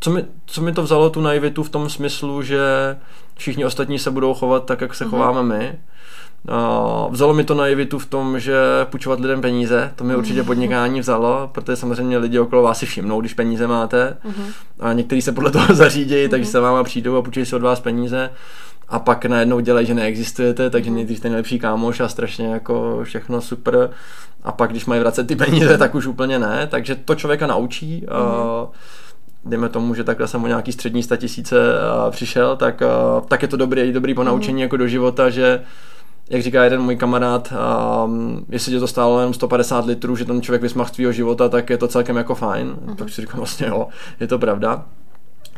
co mi, co mi to vzalo tu naivitu v tom smyslu, že všichni ostatní se budou chovat tak, jak se mm-hmm. chováme my. Uh, vzalo mi to naivitu v tom, že půjčovat lidem peníze, to mi mhm. určitě podnikání vzalo, protože samozřejmě lidi okolo vás si všimnou, když peníze máte mm-hmm. a někteří se podle toho zařídí, mm-hmm. takže se vám přijdou a půjčují si od vás peníze a pak najednou dělají, že neexistujete, takže mhm. nejdřív ten nejlepší kámoš a strašně jako všechno super a pak když mají vracet ty peníze, tak už úplně ne, takže to člověka naučí mm-hmm. dejme tomu, že takhle jsem o nějaký střední tisíce přišel, tak, tak je to dobrý, dobrý ponaučení mm-hmm. jako do života, že jak říká jeden můj kamarád, um, jestli tě to stálo jenom 150 litrů, že ten člověk vysmach tvýho života, tak je to celkem jako fajn. Mm-hmm. Tak si říkám vlastně jo, je to pravda.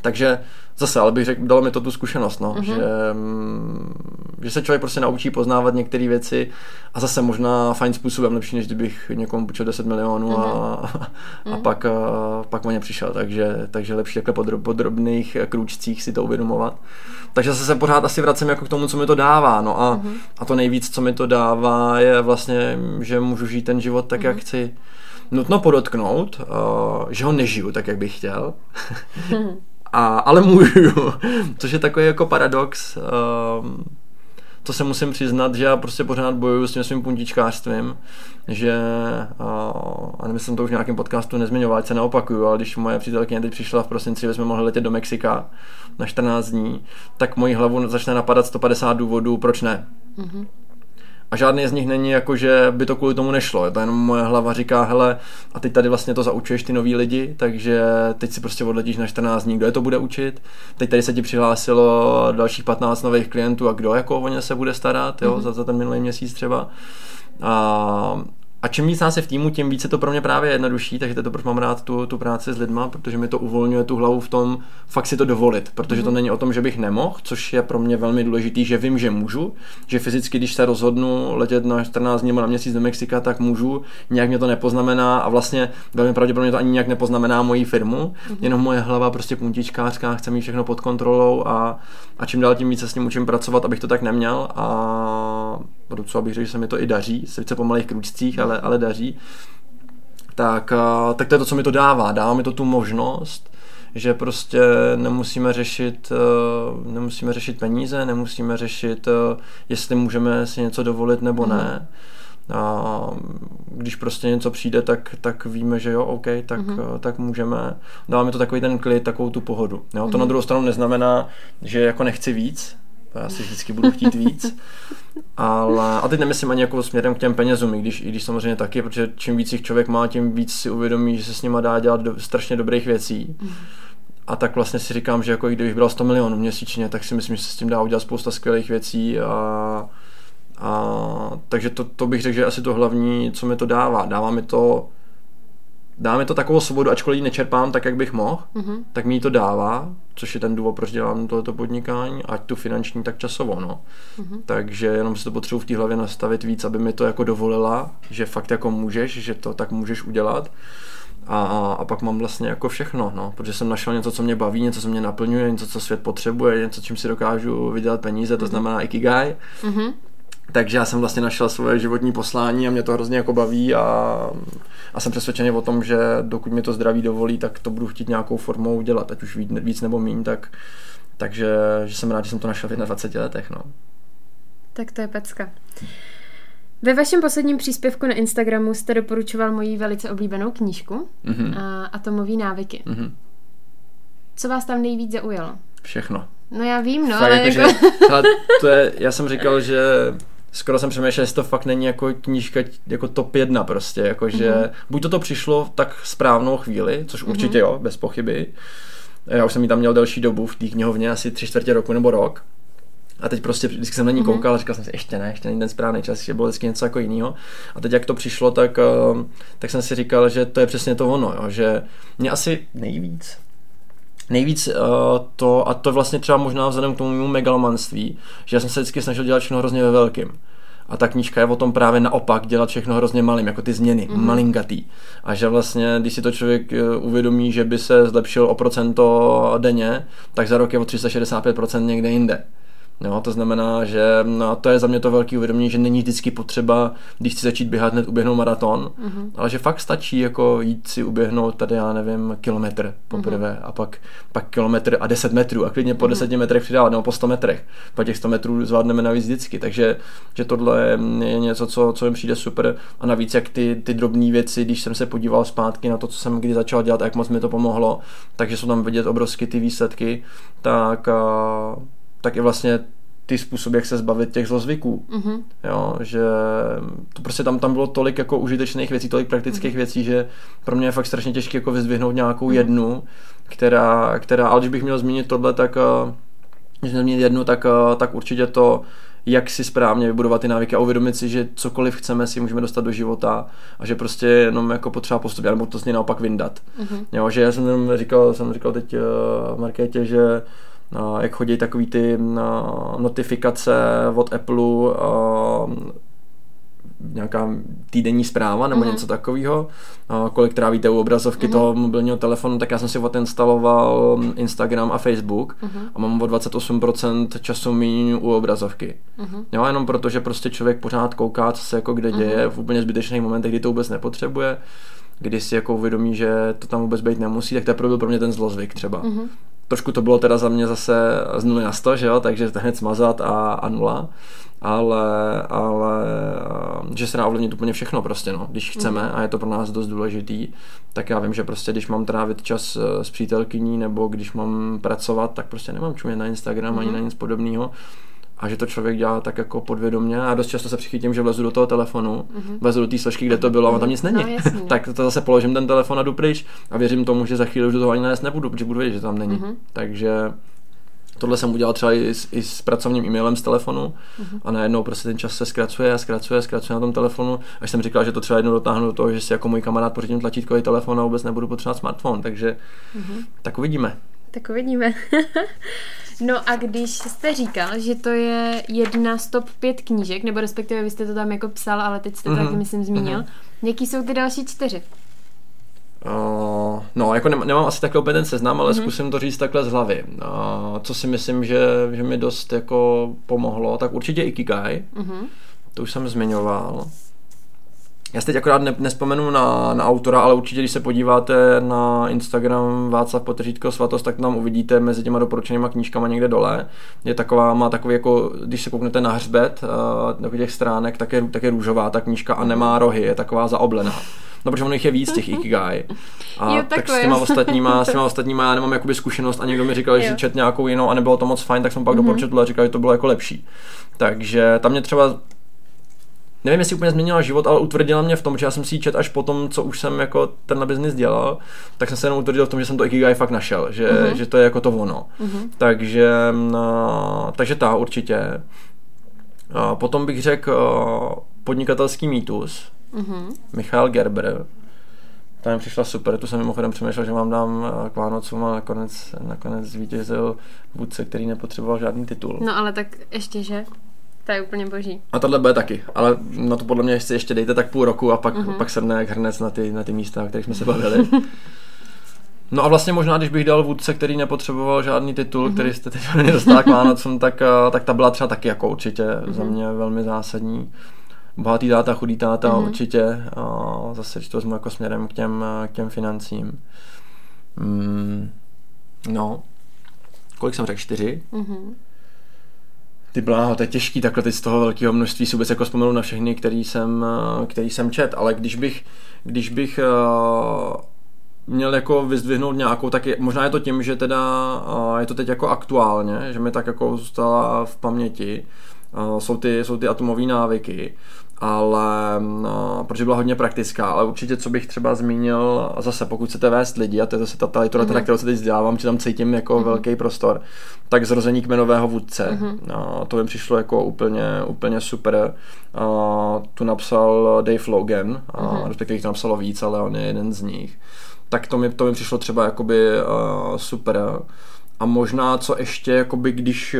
Takže zase, ale bych řekl, dalo mi to tu zkušenost, no, mm-hmm. že, mm, že se člověk prostě naučí poznávat některé věci a zase možná fajn způsobem, lepší, než kdybych někomu půjčil 10 milionů mm-hmm. a, a mm-hmm. pak, a, pak o ně přišel, takže, takže lepší takhle podrob, podrobných krůčcích si to uvědomovat. Takže zase se pořád asi vracím jako k tomu, co mi to dává, no a, mm-hmm. a to nejvíc, co mi to dává, je vlastně, že můžu žít ten život tak, mm-hmm. jak chci. Nutno podotknout, že ho nežiju tak, jak bych chtěl. A, ale můžu, což je takový jako paradox. Um, to se musím přiznat, že já prostě pořád bojuju s tím svým puntičkářstvím, že, uh, a nevím, jsem to už v nějakém podcastu nezmiňoval, se neopakuju, ale když moje přítelkyně teď přišla v prosinci, že jsme mohli letět do Mexika na 14 dní, tak moji hlavu začne napadat 150 důvodů, proč ne. Mm-hmm. A žádný z nich není jako, že by to kvůli tomu nešlo. Je to jenom moje hlava říká, hele, a teď tady vlastně to zaučuješ ty nový lidi, takže teď si prostě odletíš na 14 dní, kdo je to bude učit. Teď tady se ti přihlásilo dalších 15 nových klientů a kdo jako o ně se bude starat, jo, mm-hmm. za, za ten minulý měsíc třeba. A a čím víc nás je v týmu, tím více to pro mě právě jednodušší, takže to proč mám rád tu, tu práci s lidma, protože mi to uvolňuje tu hlavu v tom fakt si to dovolit, protože mm-hmm. to mhm. není o tom, že bych nemohl, což je pro mě velmi důležitý, že vím, že můžu, že fyzicky, když se rozhodnu letět na 14 dní nebo na měsíc do Mexika, tak můžu, nějak mě to nepoznamená a vlastně velmi pravděpodobně to ani nějak nepoznamená moji firmu, mm-hmm. jenom moje hlava prostě puntičkářská, chce mít všechno pod kontrolou a, a čím dál tím více s ním učím pracovat, abych to tak neměl a docela bych řekl, že se mi to i daří, sice po malých kručcích, ale, ale daří, tak, tak to je to, co mi to dává. Dává mi to tu možnost, že prostě nemusíme řešit, e, nemusíme řešit peníze, nemusíme řešit, e, jestli můžeme si něco dovolit nebo ne. A když prostě něco přijde, tak, tak víme, že jo, OK, tak, mm-hmm. tak můžeme. Dává mi to takový ten klid, takovou tu pohodu. Jo? To mm-hmm. na druhou stranu neznamená, že jako nechci víc, já si vždycky budu chtít víc. Ale, a teď nemyslím ani jako směrem k těm penězům, i když, i když samozřejmě taky, protože čím víc jich člověk má, tím víc si uvědomí, že se s nima dá dělat do, strašně dobrých věcí. A tak vlastně si říkám, že jako kdybych bral 100 milionů měsíčně, tak si myslím, že se s tím dá udělat spousta skvělých věcí a, a takže to, to bych řekl, že asi to hlavní, co mi to dává. Dává mi to dá mi to takovou svobodu, ačkoliv ji nečerpám tak, jak bych mohl, mm-hmm. tak mi to dává, což je ten důvod, proč dělám tohoto podnikání, ať tu finanční, tak časovou, no. Mm-hmm. Takže jenom si to potřebuji v té hlavě nastavit víc, aby mi to jako dovolila, že fakt jako můžeš, že to tak můžeš udělat. A, a, a pak mám vlastně jako všechno, no, protože jsem našel něco, co mě baví, něco, co mě naplňuje, něco, co svět potřebuje, něco, čím si dokážu vydělat peníze, to mm-hmm. znamená ikigai. Mm-hmm. Takže já jsem vlastně našel svoje životní poslání a mě to hrozně jako baví a, a jsem přesvědčený o tom, že dokud mi to zdraví dovolí, tak to budu chtít nějakou formou dělat, ať už víc, víc nebo míň, tak, takže že jsem rád, že jsem to našel v 21 letech. No. Tak to je pecka. Ve vašem posledním příspěvku na Instagramu jste doporučoval moji velice oblíbenou knížku mm-hmm. a Atomový návyky. Mm-hmm. Co vás tam nejvíc zaujalo? Všechno. No já vím, no, Fakt, ale jako... že, hele, to je, já jsem říkal, že skoro jsem přemýšlel, jestli to fakt není jako knížka jako top jedna prostě, jakože mm-hmm. buď to to přišlo tak správnou chvíli, což mm-hmm. určitě jo, bez pochyby. Já už jsem ji tam měl delší dobu v té knihovně, asi tři čtvrtě roku nebo rok. A teď prostě vždycky jsem na ní mhm. koukal a říkal jsem si, ještě ne, ještě není ten správný čas, ještě bylo vždycky něco jako jiného. A teď jak to přišlo, tak, eh, tak jsem si říkal, že to je přesně to ono, jo, že mě asi nejvíc nejvíc uh, to, a to vlastně třeba možná vzhledem k tomu mému megalomanství, že já jsem se vždycky snažil dělat všechno hrozně ve velkým. A ta knížka je o tom právě naopak dělat všechno hrozně malým, jako ty změny, mm-hmm. malingatý. A že vlastně, když si to člověk eh, uvědomí, že by se zlepšil o procento denně, tak za rok je o 365% někde jinde. Jo, to znamená, že no, to je za mě to velký uvědomění, že není vždycky potřeba, když chci začít běhat, hned uběhnout maraton, mm-hmm. ale že fakt stačí jako jít si uběhnout tady, já nevím, kilometr poprvé mm-hmm. a pak, pak kilometr a 10 metrů a klidně po mm-hmm. 10 metrech přidávat, nebo po 100 metrech. Po těch 100 metrů zvládneme navíc vždycky, takže že tohle je něco, co, co mi přijde super a navíc jak ty, ty drobné věci, když jsem se podíval zpátky na to, co jsem kdy začal dělat a jak moc mi to pomohlo, takže jsou tam vidět obrovsky ty výsledky, tak tak i vlastně ty způsoby, jak se zbavit těch zlozvyků. Mm-hmm. Jo, že to prostě tam, tam bylo tolik jako užitečných věcí, tolik praktických mm-hmm. věcí, že pro mě je fakt strašně těžké jako vyzdvihnout nějakou mm-hmm. jednu, která, která, ale když bych měl zmínit tohle, tak uh, když měl zmínit jednu, tak, uh, tak určitě to, jak si správně vybudovat ty návyky a uvědomit si, že cokoliv chceme si můžeme dostat do života a že prostě jenom jako potřeba postupovat, nebo to z něj naopak vyndat. Mm-hmm. Jo, že já jsem říkal, jsem říkal teď uh, Markétě, že jak chodí takový ty no, notifikace od Apple, nějaká týdenní zpráva nebo mm-hmm. něco takového, kolik trávíte u obrazovky mm-hmm. toho mobilního telefonu, tak já jsem si odinstaloval Instagram a Facebook mm-hmm. a mám o 28% času méně u obrazovky. Mm-hmm. Jo, jenom proto, že prostě člověk pořád kouká, co se jako kde děje mm-hmm. v úplně zbytečných momentech, kdy to vůbec nepotřebuje kdy si jako uvědomí, že to tam vůbec být nemusí, tak to byl pro mě ten zlozvyk třeba. Mm-hmm trošku to bylo teda za mě zase z 0 na 100, že jo, takže to hned smazat a, a nula, ale, ale že se dá ovlivnit úplně všechno prostě, no, když chceme mm. a je to pro nás dost důležitý, tak já vím, že prostě když mám trávit čas eh, s přítelkyní nebo když mám pracovat, tak prostě nemám čumět na Instagram mm. ani na nic podobného, a že to člověk dělá tak jako podvědomě a dost často se přichytím, že vlezu do toho telefonu, mm-hmm. vlezu do té složky, kde to bylo a tam nic není. No, tak to zase položím ten telefon a jdu pryč a věřím tomu, že za chvíli už do toho ani nést nebudu, protože budu vědět, že tam není. Mm-hmm. Takže Tohle jsem udělal třeba i s, i s pracovním e-mailem z telefonu uh-huh. a najednou prostě ten čas se zkracuje a zkracuje a zkracuje na tom telefonu. Až jsem říkal, že to třeba jednou dotáhnu do toho, že si jako můj kamarád pořídím tlačítkový telefon a vůbec nebudu potřebovat smartphone, takže uh-huh. tak uvidíme. Tak uvidíme. no a když jste říkal, že to je jedna z top pět knížek, nebo respektive vy jste to tam jako psal, ale teď jste to mm-hmm. taky myslím zmínil, mm-hmm. jaký jsou ty další čtyři? Uh, no, jako nemám, nemám asi takhle úplně ten seznam, ale mm-hmm. zkusím to říct takhle z hlavy. Uh, co si myslím, že, že mi dost jako pomohlo, tak určitě Ikigai, mm-hmm. to už jsem zmiňoval. Já si teď akorát ne, nespomenu na, na autora, ale určitě, když se podíváte na Instagram Václav Potržítko Svatost, tak tam uvidíte mezi těma doporučenýma knížkama někde dole. Je taková, má takový jako, když se kouknete na hřbet uh, těch stránek, tak je, tak je růžová ta knížka a nemá rohy, je taková zaoblená. No, protože ono jich je víc těch Ikigai. A jo, tak s těma ostatníma, s těma ostatníma já nemám jakoby zkušenost a někdo mi říkal, že si čet nějakou jinou a nebylo to moc fajn, tak jsem pak mm-hmm. dopočetl a říkal, že to bylo jako lepší. Takže tam mě třeba nevím, jestli úplně změnila život, ale utvrdila mě v tom, že já jsem si ji čet až po tom, co už jsem jako tenhle biznis dělal, tak jsem se jenom utvrdil v tom, že jsem to Ikigai fakt našel, že, uh-huh. že to je jako to ono. Uh-huh. Takže, no, takže ta určitě. A potom bych řekl podnikatelský mýtus, uh-huh. Michal Gerber, ta mi přišla super, tu jsem mimochodem přemýšlel, že vám dám k Vánocům a nakonec, nakonec zvítězil vůdce, který nepotřeboval žádný titul. No ale tak ještě, že? To je úplně boží. A tohle bude taky, ale na to podle mě ještě, ještě dejte tak půl roku a pak, uh-huh. pak srne jak hrnec na ty, na ty místa, o kterých jsme se bavili. No a vlastně možná, když bych dal vůdce, který nepotřeboval žádný titul, mm-hmm. který jste teď nedostal k Vánocům, tak, eh, tak ta byla třeba taky jako určitě mm-hmm. za mě velmi zásadní. Bohatý táta, chudý táta mm-hmm. určitě. A zase, když to vezmu jako směrem k těm, k těm financím. Mm, no, kolik jsem řekl? Čtyři? Mm-hmm. Ty bláho, to je těžký takhle teď z toho velkého množství si vůbec jako vzpomenu na všechny, který jsem, eh, který jsem čet, ale když bych, když bych uh, měl jako vyzdvihnout nějakou, tak je, možná je to tím, že teda uh, je to teď jako aktuálně, že mi tak jako zůstala v paměti, jsou ty, jsou ty atomové návyky ale no, protože byla hodně praktická, ale určitě, co bych třeba zmínil, zase pokud chcete vést lidi, a to je zase ta, ta literatura, mm-hmm. kterou se teď vzdělávám, že tam cítím jako mm-hmm. velký prostor, tak zrození kmenového vůdce, mm-hmm. no, to mi přišlo jako úplně, úplně super. A, tu napsal Dave Logan, mm-hmm. respektive jich napsalo víc, ale on je jeden z nich. Tak to mi, to mi přišlo třeba jakoby uh, super. A možná co ještě, jakoby když,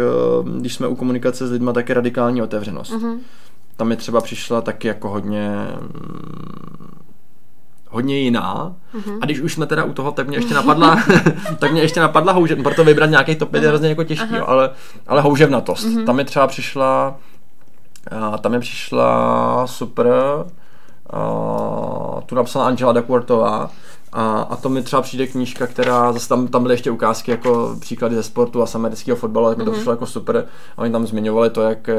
když jsme u komunikace s lidmi, tak je radikální otevřenost. Mm-hmm tam mi třeba přišla taky jako hodně mm, hodně jiná. Uh-huh. A když už jsme teda u toho, tak mě ještě napadla, tak mě ještě napadla houžev, proto vybrat nějaký top 5 uh-huh. je hrozně jako těžký, uh-huh. ale, ale houževnatost. Uh-huh. Tam mi třeba přišla, a tam mi přišla super, a, tu napsala Angela Duckworthová, a, a to mi třeba přijde knížka, která, zase tam, tam byly ještě ukázky jako příklady ze sportu a z amerického fotbalu, tak mi to mm-hmm. přišlo jako super. A oni tam zmiňovali to, jak, eh,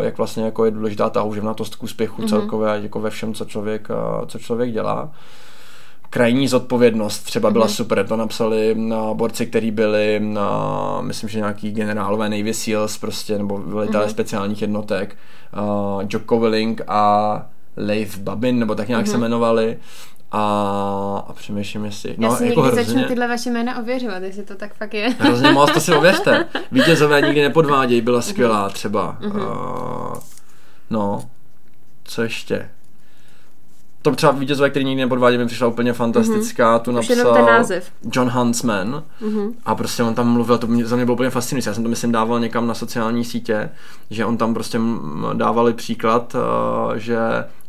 jak vlastně jako je důležitá ta houževnatost k úspěchu mm-hmm. celkově, jako ve všem, co člověk, eh, co člověk dělá. Krajní zodpovědnost třeba byla mm-hmm. super, to napsali na borci, kteří byli na, myslím, že nějaký generálové Navy Seals prostě, nebo velitelé mm-hmm. speciálních jednotek, uh, Jocko Willing a Leif Babin, nebo tak nějak mm-hmm. se jmenovali a, a přemýšlím, jestli... No, Já si jako hrozně, začnu tyhle vaše jména ověřovat, jestli to tak fakt je. Hrozně moc, to si ověřte. Vítězové nikdy nepodvádějí, byla skvělá třeba. Uh-huh. Uh, no, co ještě? To třeba vítězové, který nikdy nepodvádí, mi přišla úplně fantastická. Mm-hmm. Tu napsal ten název. John Huntsman mm-hmm. a prostě on tam mluvil, to mě, za mě bylo úplně fascinující. Já jsem to myslím dával někam na sociální sítě, že on tam prostě dávali příklad, uh, že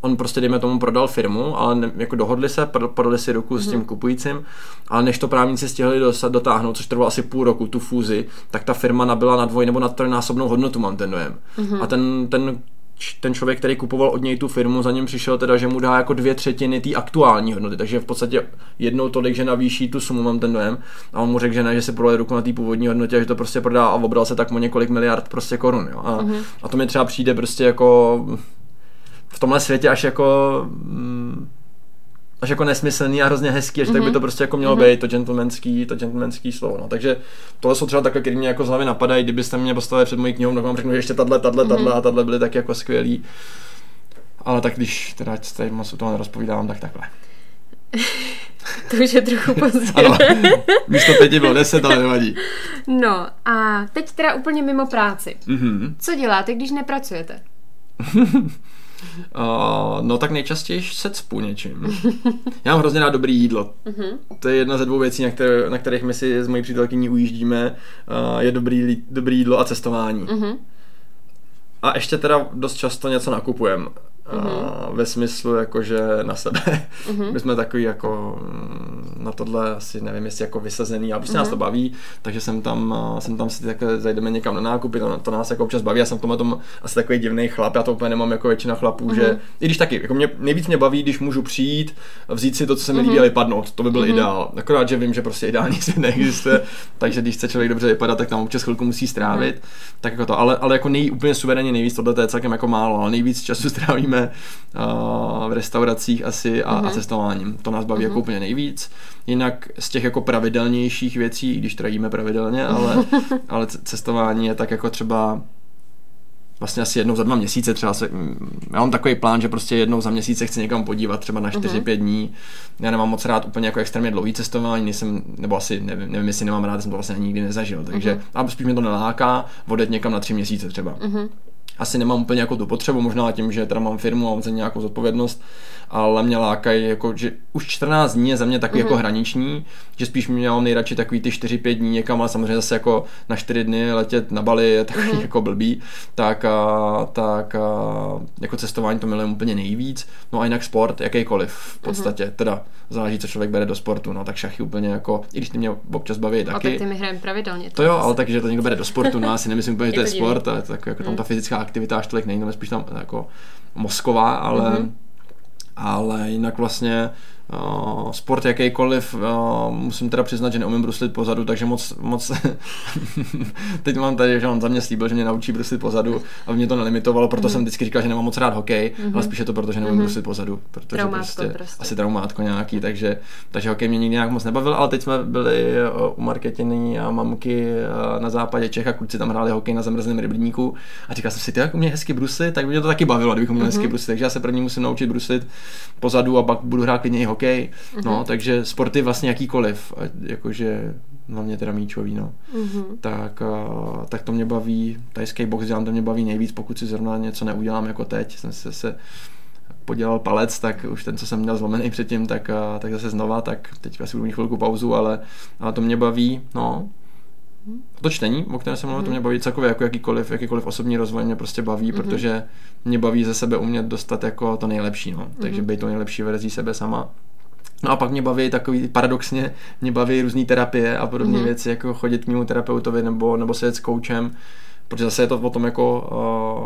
on prostě, dejme tomu, prodal firmu, ale ne, jako dohodli se, prodali si ruku mm-hmm. s tím mhm. kupujícím, ale než to právníci stihli dostat, dotáhnout, což trvalo asi půl roku, tu fúzi, tak ta firma nabyla na dvoj nebo na trojnásobnou hodnotu, mám ten dojem. Mm-hmm. A ten, ten ten člověk, který kupoval od něj tu firmu, za ním přišel teda, že mu dá jako dvě třetiny té aktuální hodnoty, takže v podstatě jednou tolik, že navýší tu sumu, mám ten dojem. A on mu řekl, že ne, že si prodal ruku na té původní hodnotě a že to prostě prodá a obral se tak mu několik miliard prostě korun. Jo. A, mm-hmm. a to mi třeba přijde prostě jako v tomhle světě až jako mm, až jako nesmyslný a hrozně hezký, že mm-hmm. tak by mhm. to prostě jako mělo mm-hmm. být to gentlemanský, to gentlemanský slovo. No. Takže tohle jsou třeba takové, které mě jako z hlavy napadají, kdybyste mě postavili před mojí knihou, tak vám řeknu, že ještě tahle, tahle, mm-hmm. tahle a tahle byly taky jako skvělý. Ale tak když teda tady moc o toho nerozpovídám, tak takhle. to už je trochu pozdě. ano, místo pěti bylo deset, ale nevadí. No a teď teda úplně mimo práci. Mhm. Co děláte, když nepracujete? Uh, no tak nejčastěji se cpu něčím. Já mám hrozně rád dobrý jídlo. To je jedna ze dvou věcí, na, které, na kterých my si s mojí přítelkyní ujíždíme. Uh, je dobrý, dobrý jídlo a cestování. Mhm. A ještě teda dost často něco nakupujeme. Uh, ve smyslu jakože na sebe. My jsme takový jako mm, na tohle asi nevím, jestli jako vysazený, ale prostě nás to baví, takže jsem tam, jsem tam si takhle zajdeme někam na nákupy, to, to nás jako občas baví, já jsem v tomhle tom asi takový divný chlap, já to úplně nemám jako většina chlapů, že i když taky, jako mě, nejvíc mě baví, když můžu přijít, vzít si to, co se mi líbí a vypadnout, to by byl ideál. Akorát, že vím, že prostě ideální svět neexistuje, takže když chce člověk dobře vypadat, tak tam občas chvilku musí strávit, tak jako to, ale, ale jako nej, úplně suverénně nejvíc, tohle to je celkem jako málo, ale nejvíc času strávíme uh, v restauracích asi a, a cestováním. To nás baví jako úplně nejvíc. Jinak z těch jako pravidelnějších věcí, i když teda jíme pravidelně, ale, ale cestování je tak jako třeba vlastně asi jednou za dva měsíce třeba se, mm, já mám takový plán, že prostě jednou za měsíc se chci někam podívat, třeba na 4-5 dní. Já nemám moc rád úplně jako extrémně dlouhý cestování, nejsem, nebo asi nevím, nevím, jestli nemám rád, jsem to vlastně nikdy nezažil, takže a spíš mě to neláká odjet někam na tři měsíce třeba. Asi nemám úplně jako tu potřebu, možná tím, že teda mám firmu a mám za nějakou zodpovědnost, ale mě lákají, jako, že už 14 dní je za mě takový jako hraniční, že spíš mě mám nejradši takový ty 4-5 dní někam, ale samozřejmě zase jako na 4 dny letět na Bali je takový jako blbý, tak, a, tak a, jako cestování to milujem úplně nejvíc. No a jinak sport, jakýkoliv v podstatě, teda záleží, co člověk bere do sportu, no tak šachy úplně jako, i když ty mě občas baví A tak taky. ty mi hrajeme pravidelně. To jo, ale takže to někdo bere do sportu, no já si nemyslím úplně, že to Je to sport, ale tak jako tam ta fyzická aktivita až tolik není, tam je spíš tam jako mozková, ale, Mhm. Ale jinak vlastně uh, sport jakýkoliv, uh, musím teda přiznat, že neumím bruslit pozadu, takže moc, moc teď mám tady, že on za mě slíbil, že mě naučí bruslit pozadu, aby mě to nelimitovalo, proto Mhm. jsem vždycky říkal, že nemám moc rád hokej, ale spíš je to proto, že neumím bruslit pozadu, protože Traumátko prostě, prostě. asi traumátko nějaký, takže, takže hokej mě nikdy nějak moc nebavil, ale teď jsme byli uh, u Marketiny a mamky na západě Čech a kluci tam hráli hokej na zamrzlém rybníku a říkal jsem si, ty jak umě hezky bruslit, tak by mě to taky bavilo, kdybychom měli hezky bruslit, takže já se první musím naučit bruslit pozadu a pak budu hrát klidně i hokej, no, takže sporty vlastně jakýkoliv, jakože hlavně teda míčový, no. Tak, uh, tak to mě baví, tajský box dělám, to mě baví nejvíc, pokud si zrovna něco neudělám jako teď, jsem se, se podělal palec, tak už ten, co jsem měl zlomený předtím, tak, a, tak zase znova, tak teď asi budu mít chvilku pauzu, ale, ale to mě baví, no. To čtení, o kterém jsem mluvil, to mě baví celkově jako jakýkoliv, jakýkoliv osobní rozvoj mě prostě baví, protože mě baví ze sebe umět dostat jako to nejlepší, no. Takže být to nejlepší verzí sebe sama. No a pak mě baví takový, paradoxně, mě baví různé terapie a podobné mm-hmm. věci, jako chodit k mému terapeutovi nebo, nebo sedět s koučem, protože zase je to o tom jako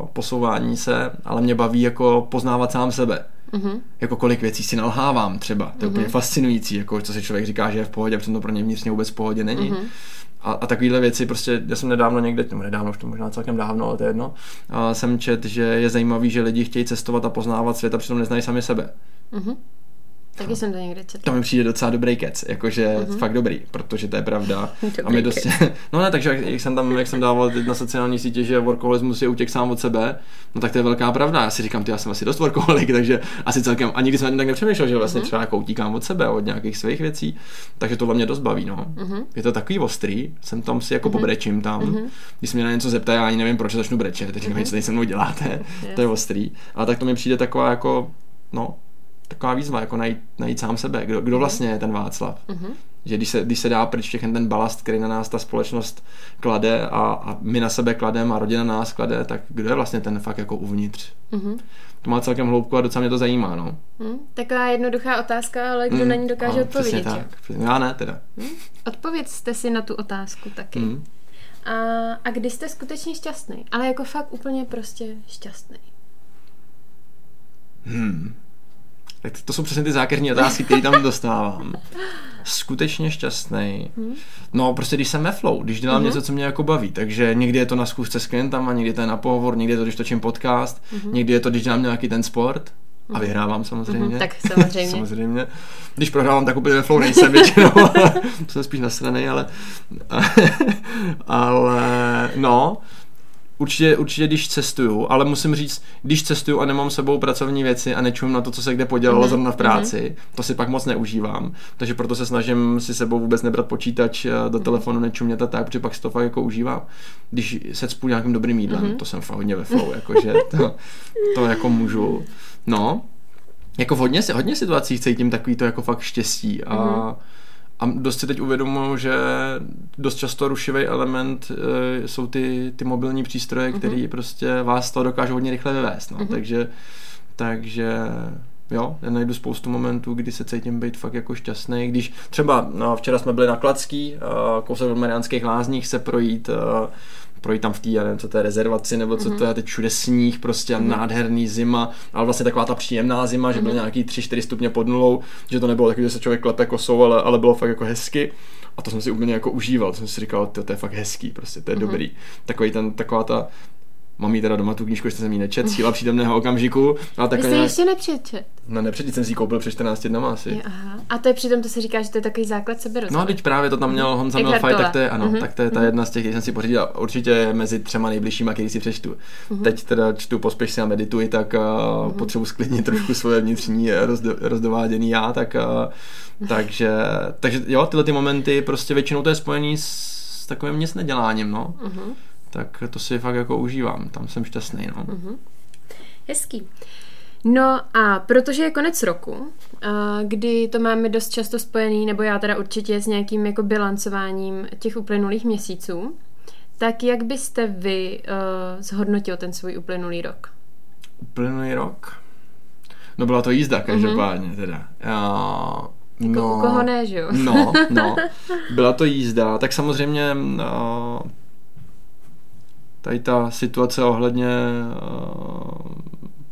uh, posouvání se, ale mě baví jako poznávat sám sebe. Mm-hmm. Jako kolik věcí si nalhávám třeba, to je mm-hmm. úplně fascinující, jako co si člověk říká, že je v pohodě, a přitom to pro něj vnitřně vůbec v pohodě není. Mm-hmm. A, a takovéhle věci, prostě, já jsem nedávno někde, no nedávno, už to možná celkem dávno, ale to je jedno, a jsem čet, že je zajímavý, že lidi chtějí cestovat a poznávat svět a přitom neznají sami sebe. Taky jsem to někde četla. To mi přijde docela dobrý kec, jakože mm-hmm. fakt dobrý, protože to je pravda. Dobrý a mi dost... no ne, takže jak, jak, jsem tam, jak jsem dával teď na sociální sítě, že workoholismus je útěk sám od sebe, no tak to je velká pravda. Já si říkám, ty já jsem asi dost workoholik, takže asi celkem, a nikdy jsem ani tak nepřemýšlel, že vlastně mm-hmm. třeba jako utíkám od sebe, od nějakých svých věcí, takže tohle mě dost baví, no. Mm-hmm. Je to takový ostrý, jsem tam si jako mm-hmm. pobrečím tam, mm-hmm. když se mě na něco zeptají, já ani nevím, proč začnu brečet, teď říkám, mm-hmm. co tady se mnou děláte, to je ostrý. Ale tak to mi přijde taková jako, no, taková výzva, jako najít, najít sám sebe. Kdo, kdo vlastně je ten Václav? Mm-hmm. Že když se, když se dá pryč všechny ten balast, který na nás ta společnost klade a, a my na sebe klademe a rodina na nás klade, tak kdo je vlastně ten fakt jako uvnitř? Mm-hmm. To má celkem hloubku a docela mě to zajímá, no. Hm? Taková jednoduchá otázka, ale kdo mm, na ní dokáže no, odpovědět. Přesně tak. Přesně, já ne teda. Hm? Odpovědzte si na tu otázku taky. Mm. A, a kdy jste skutečně šťastný? Ale jako fakt úplně prostě šťastný. Hmm. Tak to jsou přesně ty zákeřní otázky, které tam dostávám. Skutečně šťastný. No, prostě když jsem ve flow, když dělám mm-hmm. něco, co mě jako baví. Takže někdy je to na zkusce s klientama, někdy to je na pohovor, někdy je to, když točím podcast, mm-hmm. někdy je to, když dělám nějaký ten sport. A vyhrávám samozřejmě. Mm-hmm, tak samozřejmě. samozřejmě. Když prohrávám, tak úplně ve flow nejsem většinou. jsem spíš na straně, ale... ale no, určitě, určitě když cestuju, ale musím říct, když cestuju a nemám s sebou pracovní věci a nečum na to, co se kde podělalo mm-hmm. zrovna v práci, mm-hmm. to si pak moc neužívám. Takže proto se snažím si sebou vůbec nebrat počítač eh, do mm-hmm. telefonu, nečumět a tak, protože pak si to fakt jako užívám. Když se cpu nějakým dobrým jídlem, mm-hmm. to jsem fakt hodně ve flow, jakože to, to jako můžu. No, jako v hodně, hodně situacích cítím takový to jako fakt štěstí a mm-hmm a dost si teď uvědomuji, že dost často rušivý element e, jsou ty, ty mobilní přístroje, mm-hmm. které prostě vás to dokážou hodně rychle vyvést. No. Mm-hmm. Takže, takže jo, já najdu spoustu momentů, kdy se cítím být fakt jako šťastný. Když třeba no, včera jsme byli na Kladský, kousek od Mariánských lázních se projít, a, projít tam v té, já nevím, co to je, rezervaci, nebo co mm-hmm. to je, teď všude sníh, prostě mm-hmm. nádherný zima, ale vlastně taková ta příjemná zima, že mm-hmm. byl nějaký 3-4 stupně pod nulou, že to nebylo takový, že se člověk klepe kosou, ale, ale bylo fakt jako hezky. A to jsem si úplně jako užíval, to jsem si říkal, to, to je fakt hezký, prostě to je mm-hmm. dobrý. Takový ten, taková ta Mám jí teda doma tu knížku, že jsem jí nečet, síla přítomného okamžiku. Ale tak Vy jste nějak... ještě nepřečet? No nepřečet, jsem si ji koupil před 14 dnama asi. Je, aha. A to je přitom, to se říká, že to je takový základ seberozvoje. No teď právě to tam měl. Honza Milfaj, tak to je, ano, mm-hmm. tak to je ta mhm. jedna z těch, který jsem si pořídil. Určitě mezi třema nejbližšíma, který si přečtu. Mm-hmm. Teď teda čtu pospěš si a medituji, tak uh, mm-hmm. potřebuji sklidnit trošku svoje vnitřní rozdo, rozdováděný já, tak uh, takže, takže jo, tyhle ty momenty prostě většinou to je spojený s, s takovým nic neděláním, no. Mm-hmm tak to si fakt jako užívám, tam jsem šťastný, no. Mm-hmm. Hezký. No a protože je konec roku, kdy to máme dost často spojený, nebo já teda určitě s nějakým jako bilancováním těch uplynulých měsíců, tak jak byste vy uh, zhodnotil ten svůj uplynulý rok? Uplynulý rok? No byla to jízda každopádně mm-hmm. teda. Uh, jako no, u koho ne, že jo? No, no. Byla to jízda, tak samozřejmě uh, tady ta situace ohledně uh,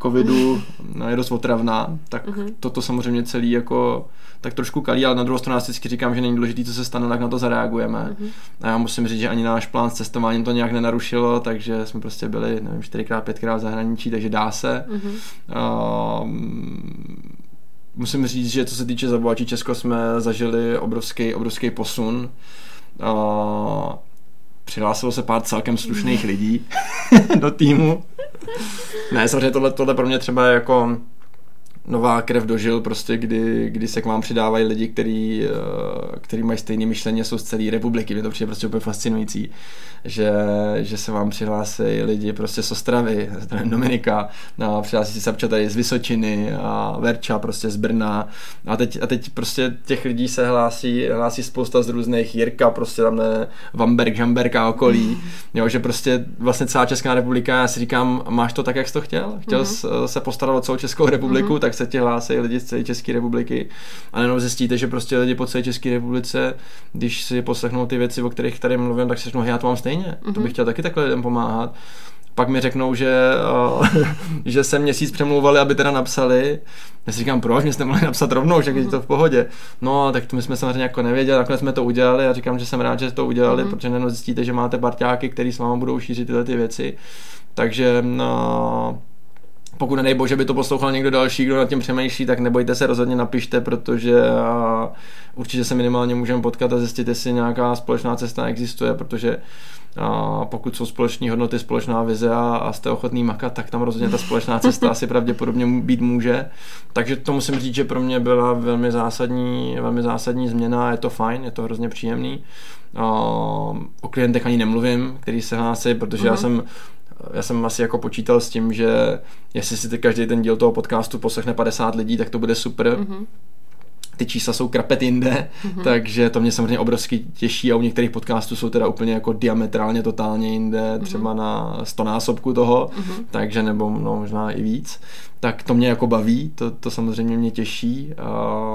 covidu je dost otravná, tak uh-huh. toto samozřejmě celý jako tak trošku kalí, ale na druhou stranu vždycky říkám, že není důležité, co se stane, tak na to zareagujeme. Uh-huh. A já musím říct, že ani náš plán s cestováním to nějak nenarušilo, takže jsme prostě byli, nevím, čtyřikrát, pětkrát v zahraničí, takže dá se. Uh-huh. Uh, musím říct, že co se týče zabovačí Česko, jsme zažili obrovský, obrovský posun. Uh, přihlásilo se pár celkem slušných lidí do týmu. Ne, samozřejmě tohle, tohle pro mě třeba jako nová krev dožil, prostě kdy, kdy se k vám přidávají lidi, který, eh, který mají stejné myšlení, jsou z celé republiky. Mě to přijde prostě úplně fascinující, že, že se vám přihlásí lidi prostě z Ostravy, z Dominika, a přihlásí se Sapča tady z Vysočiny a Verča prostě z Brna a teď, a teď prostě těch lidí se hlásí, hlásí spousta z různých Jirka, prostě tam ne, Vamberg, Žamberg a okolí, jo, že prostě vlastně celá Česká republika, já si říkám, máš to tak, jak jsi to chtěl? Chtěl mm-hmm. se postarat o celou Českou republiku, mm-hmm. tak se ti hlásí lidi z celé České republiky a jenom zjistíte, že prostě lidi po celé České republice, když si poslechnou ty věci, o kterých tady mluvím, tak si řeknou, já to mám stejně, mm-hmm. to bych mhm. chtěl taky takhle lidem pomáhat pak mi řeknou, že, uh, že se měsíc přemlouvali, aby teda napsali. Já si říkám, proč, mě jste mohli napsat rovnou, že je to v pohodě. No, tak to my jsme samozřejmě jako nevěděli, nakonec jsme to udělali a říkám, že jsem rád, že to udělali, mm-hmm. protože jenom zjistíte, že máte parťáky, který s vámi budou šířit tyhle ty věci. Takže no, pokud nedej bože by to poslouchal někdo další, kdo nad tím přemýšlí, tak nebojte se, rozhodně napište, protože určitě se minimálně můžeme potkat a zjistit, jestli nějaká společná cesta existuje, protože a pokud jsou společné hodnoty, společná vize a, a jste ochotný makat, tak tam rozhodně ta společná cesta asi pravděpodobně být může. Takže to musím říct, že pro mě byla velmi zásadní, velmi zásadní změna, je to fajn, je to hrozně příjemný. A, o klientech ani nemluvím, který se hlásí, protože uh-huh. já mhm. jsem já jsem asi jako počítal s tím, že jestli si ty každý ten díl toho podcastu poslechne 50 lidí, tak to bude super. Mm-hmm. Ty čísla jsou krapet jinde, mm-hmm. takže to mě samozřejmě obrovsky těší a u některých podcastů jsou teda úplně jako diametrálně totálně jinde, mm-hmm. třeba na 100 násobku toho, mm-hmm. takže nebo no, možná i víc. Tak to mě jako baví, to, to samozřejmě mě těší.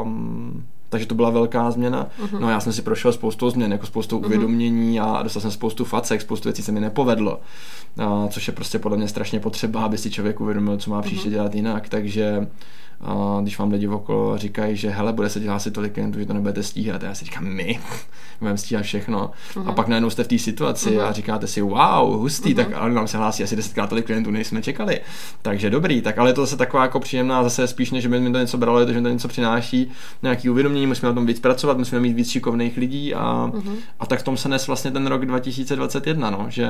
Um, takže to byla velká změna. Uh-huh. No já jsem si prošel spoustu změn, jako spoustu uh-huh. uvědomění a dostal jsem spoustu facek, spoustu věcí se mi nepovedlo, a, což je prostě podle mě strašně potřeba, aby si člověk uvědomil, co má příště uh-huh. dělat jinak, takže a když vám lidi okolo říkají, že hele, bude se dělat asi tolik klientů, že to nebudete stíhat. A já si říkám, my budeme stíhat všechno. Uh-huh. A mhm. pak najednou jste v té situaci uh-huh. a říkáte si, wow, hustý, uh-huh. tak ale nám se hlásí asi desetkrát tolik klientů, než jsme čekali. Takže dobrý, tak ale je to zase taková jako příjemná, zase spíš než by mi to něco bralo, je to, že mi to něco přináší, nějaký uvědomění, musíme na tom víc pracovat, musíme mít víc šikovných lidí a, uh-huh. a tak v tom se nes vlastně ten rok 2021, no, že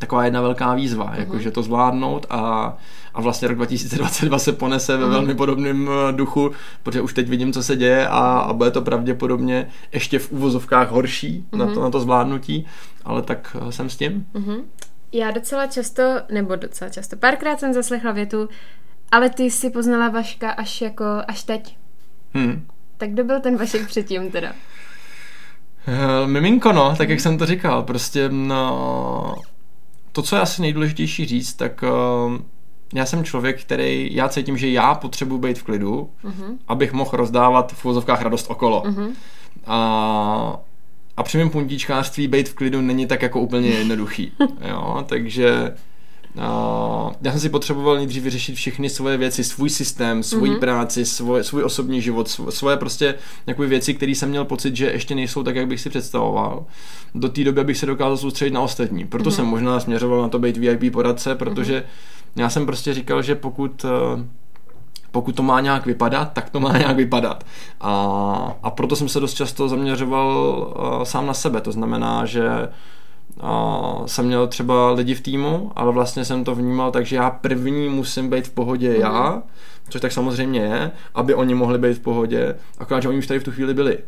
taková jedna velká výzva, uh-huh. jakože to zvládnout a, a vlastně rok 2022 se ponese ve uh-huh. velmi podobném eh, duchu, protože už teď vidím, co se děje a, a bude to pravděpodobně ještě v úvozovkách horší uh-huh. na, to, na to zvládnutí, ale tak eh, jsem s tím. Uh-huh. Já docela často, nebo docela často, párkrát jsem zaslechla větu, ale ty si poznala Vaška až jako, až teď. Hmm. Tak kdo byl ten Vašek předtím teda? Uh, miminko, no, tak jak jsem to říkal, prostě no, to, co je asi nejdůležitější říct, tak uh, já jsem člověk, který, já cítím, že já potřebuji být v klidu, uh-huh. abych mohl rozdávat v vozovkách radost okolo. Uh-huh. A, a při mém puntíčkářství být v klidu není tak jako úplně jednoduchý. jo, takže Uh, já jsem si potřeboval nejdřív vyřešit všechny svoje věci, svůj systém, svoji mm-hmm. práci, svoj, svůj osobní život, svoje prostě nějaké věci, které jsem měl pocit, že ještě nejsou tak, jak bych si představoval. Do té doby, abych se dokázal soustředit na ostatní. Proto mm-hmm. jsem možná směřoval na to být VIP poradce, protože mm-hmm. já jsem prostě říkal, že pokud uh, pokud to má nějak vypadat, tak to má nějak vypadat. A, a proto jsem se dost často zaměřoval uh, sám na sebe. To znamená, že uh, jsem měl třeba lidi v týmu, ale vlastně jsem to vnímal tak, že já první musím být v pohodě mm-hmm. já, což tak samozřejmě je, aby oni mohli být v pohodě, akorát, že oni už tady v tu chvíli byli.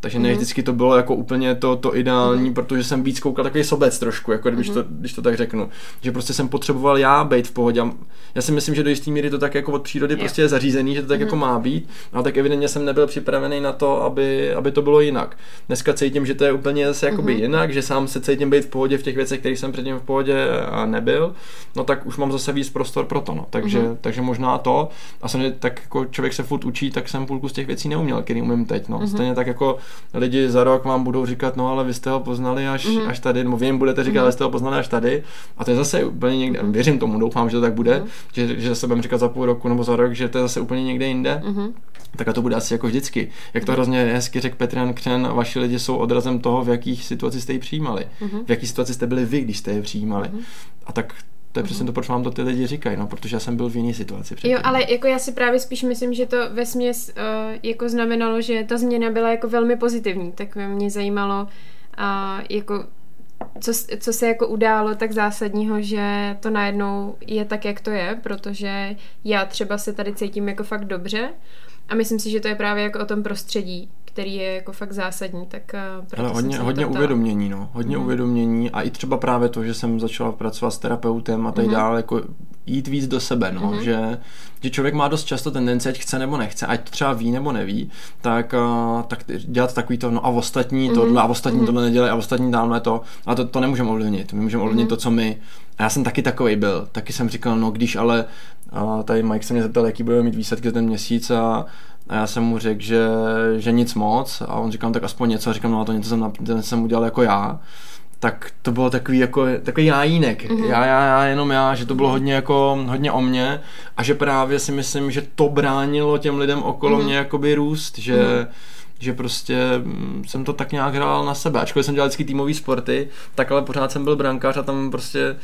Takže ne mm-hmm. vždycky to bylo jako úplně to, to ideální, mm-hmm. protože jsem víc koukal takový sobec trošku, jako když, mm-hmm. to, když to tak řeknu. Že prostě jsem potřeboval já být v pohodě. Já si myslím, že do jisté míry to tak jako od přírody yeah. prostě je zařízený, že to tak mm-hmm. jako má být. A tak evidentně jsem nebyl připravený na to, aby, aby to bylo jinak. Dneska cítím, že to je úplně zase jakoby mm-hmm. jinak, že sám se cítím být v pohodě v těch věcech, které jsem předtím v pohodě a nebyl. No tak už mám zase víc prostor pro to. No. Takže, mm-hmm. takže možná to. A samozřejmě tak jako člověk se furt učí, tak jsem půlku z těch věcí neuměl, který umím teď. No. Mm-hmm. Stejně tak jako lidi za rok vám budou říkat, no ale vy jste ho poznali až, mm-hmm. až tady, nebo vy jim budete říkat, mm-hmm. ale jste ho poznali až tady. A to je zase úplně někde, věřím tomu, doufám, že to tak bude, mm-hmm. že, že zase budeme říkat za půl roku nebo za rok, že to je zase úplně někde jinde. Mm-hmm. Tak a to bude asi jako vždycky. Jak to hrozně hezky řekl Petrian Křen, vaši lidi jsou odrazem toho, v jakých situacích jste ji přijímali. Mm-hmm. V jakých situaci jste byli vy, když jste je přijímali. Mm-hmm. A tak to je přesně to, proč vám to ty lidi říkají, no, protože já jsem byl v jiné situaci. Předtím. Jo, ale jako já si právě spíš myslím, že to ve směs uh, jako znamenalo, že ta změna byla jako velmi pozitivní, tak mě zajímalo, uh, jako co, co se jako událo tak zásadního, že to najednou je tak, jak to je, protože já třeba se tady cítím jako fakt dobře a myslím si, že to je právě jako o tom prostředí, který je jako fakt zásadní, tak uh, Ale hodně, hodně uvědomění, no. Hodně mm. uvědomění a i třeba právě to, že jsem začala pracovat s terapeutem a tak mm. dále, jako jít víc do sebe, no. Mm. Že, že člověk má dost často tendenci, ať chce nebo nechce, ať to třeba ví nebo neví, tak, uh, tak dělat takový to, no a ostatní mm. tohle, a ostatní mm. tohle nedělají, a ostatní dáme to, a to, to nemůžeme ovlivnit. My můžeme ovlivnit mm. to, co my. A já jsem taky takový byl. Taky jsem říkal, no když ale, uh, tady Mike se mě zeptal, jaký bude mít výsledky ten měsíc a a já jsem mu řekl, že, že nic moc a on říkal, tak aspoň něco a říkám, no a to něco jsem, ten jsem udělal jako já tak to bylo takový jako takový jájínek. Mm-hmm. Já, já, já, jenom já, že to bylo hodně jako hodně o mně a že právě si myslím, že to bránilo těm lidem okolo mm-hmm. mě jakoby růst, že mm-hmm že prostě mm, jsem to tak nějak hrál na sebe. Ačkoliv jsem dělal vždycky týmový sporty, tak ale pořád jsem byl brankář a tam prostě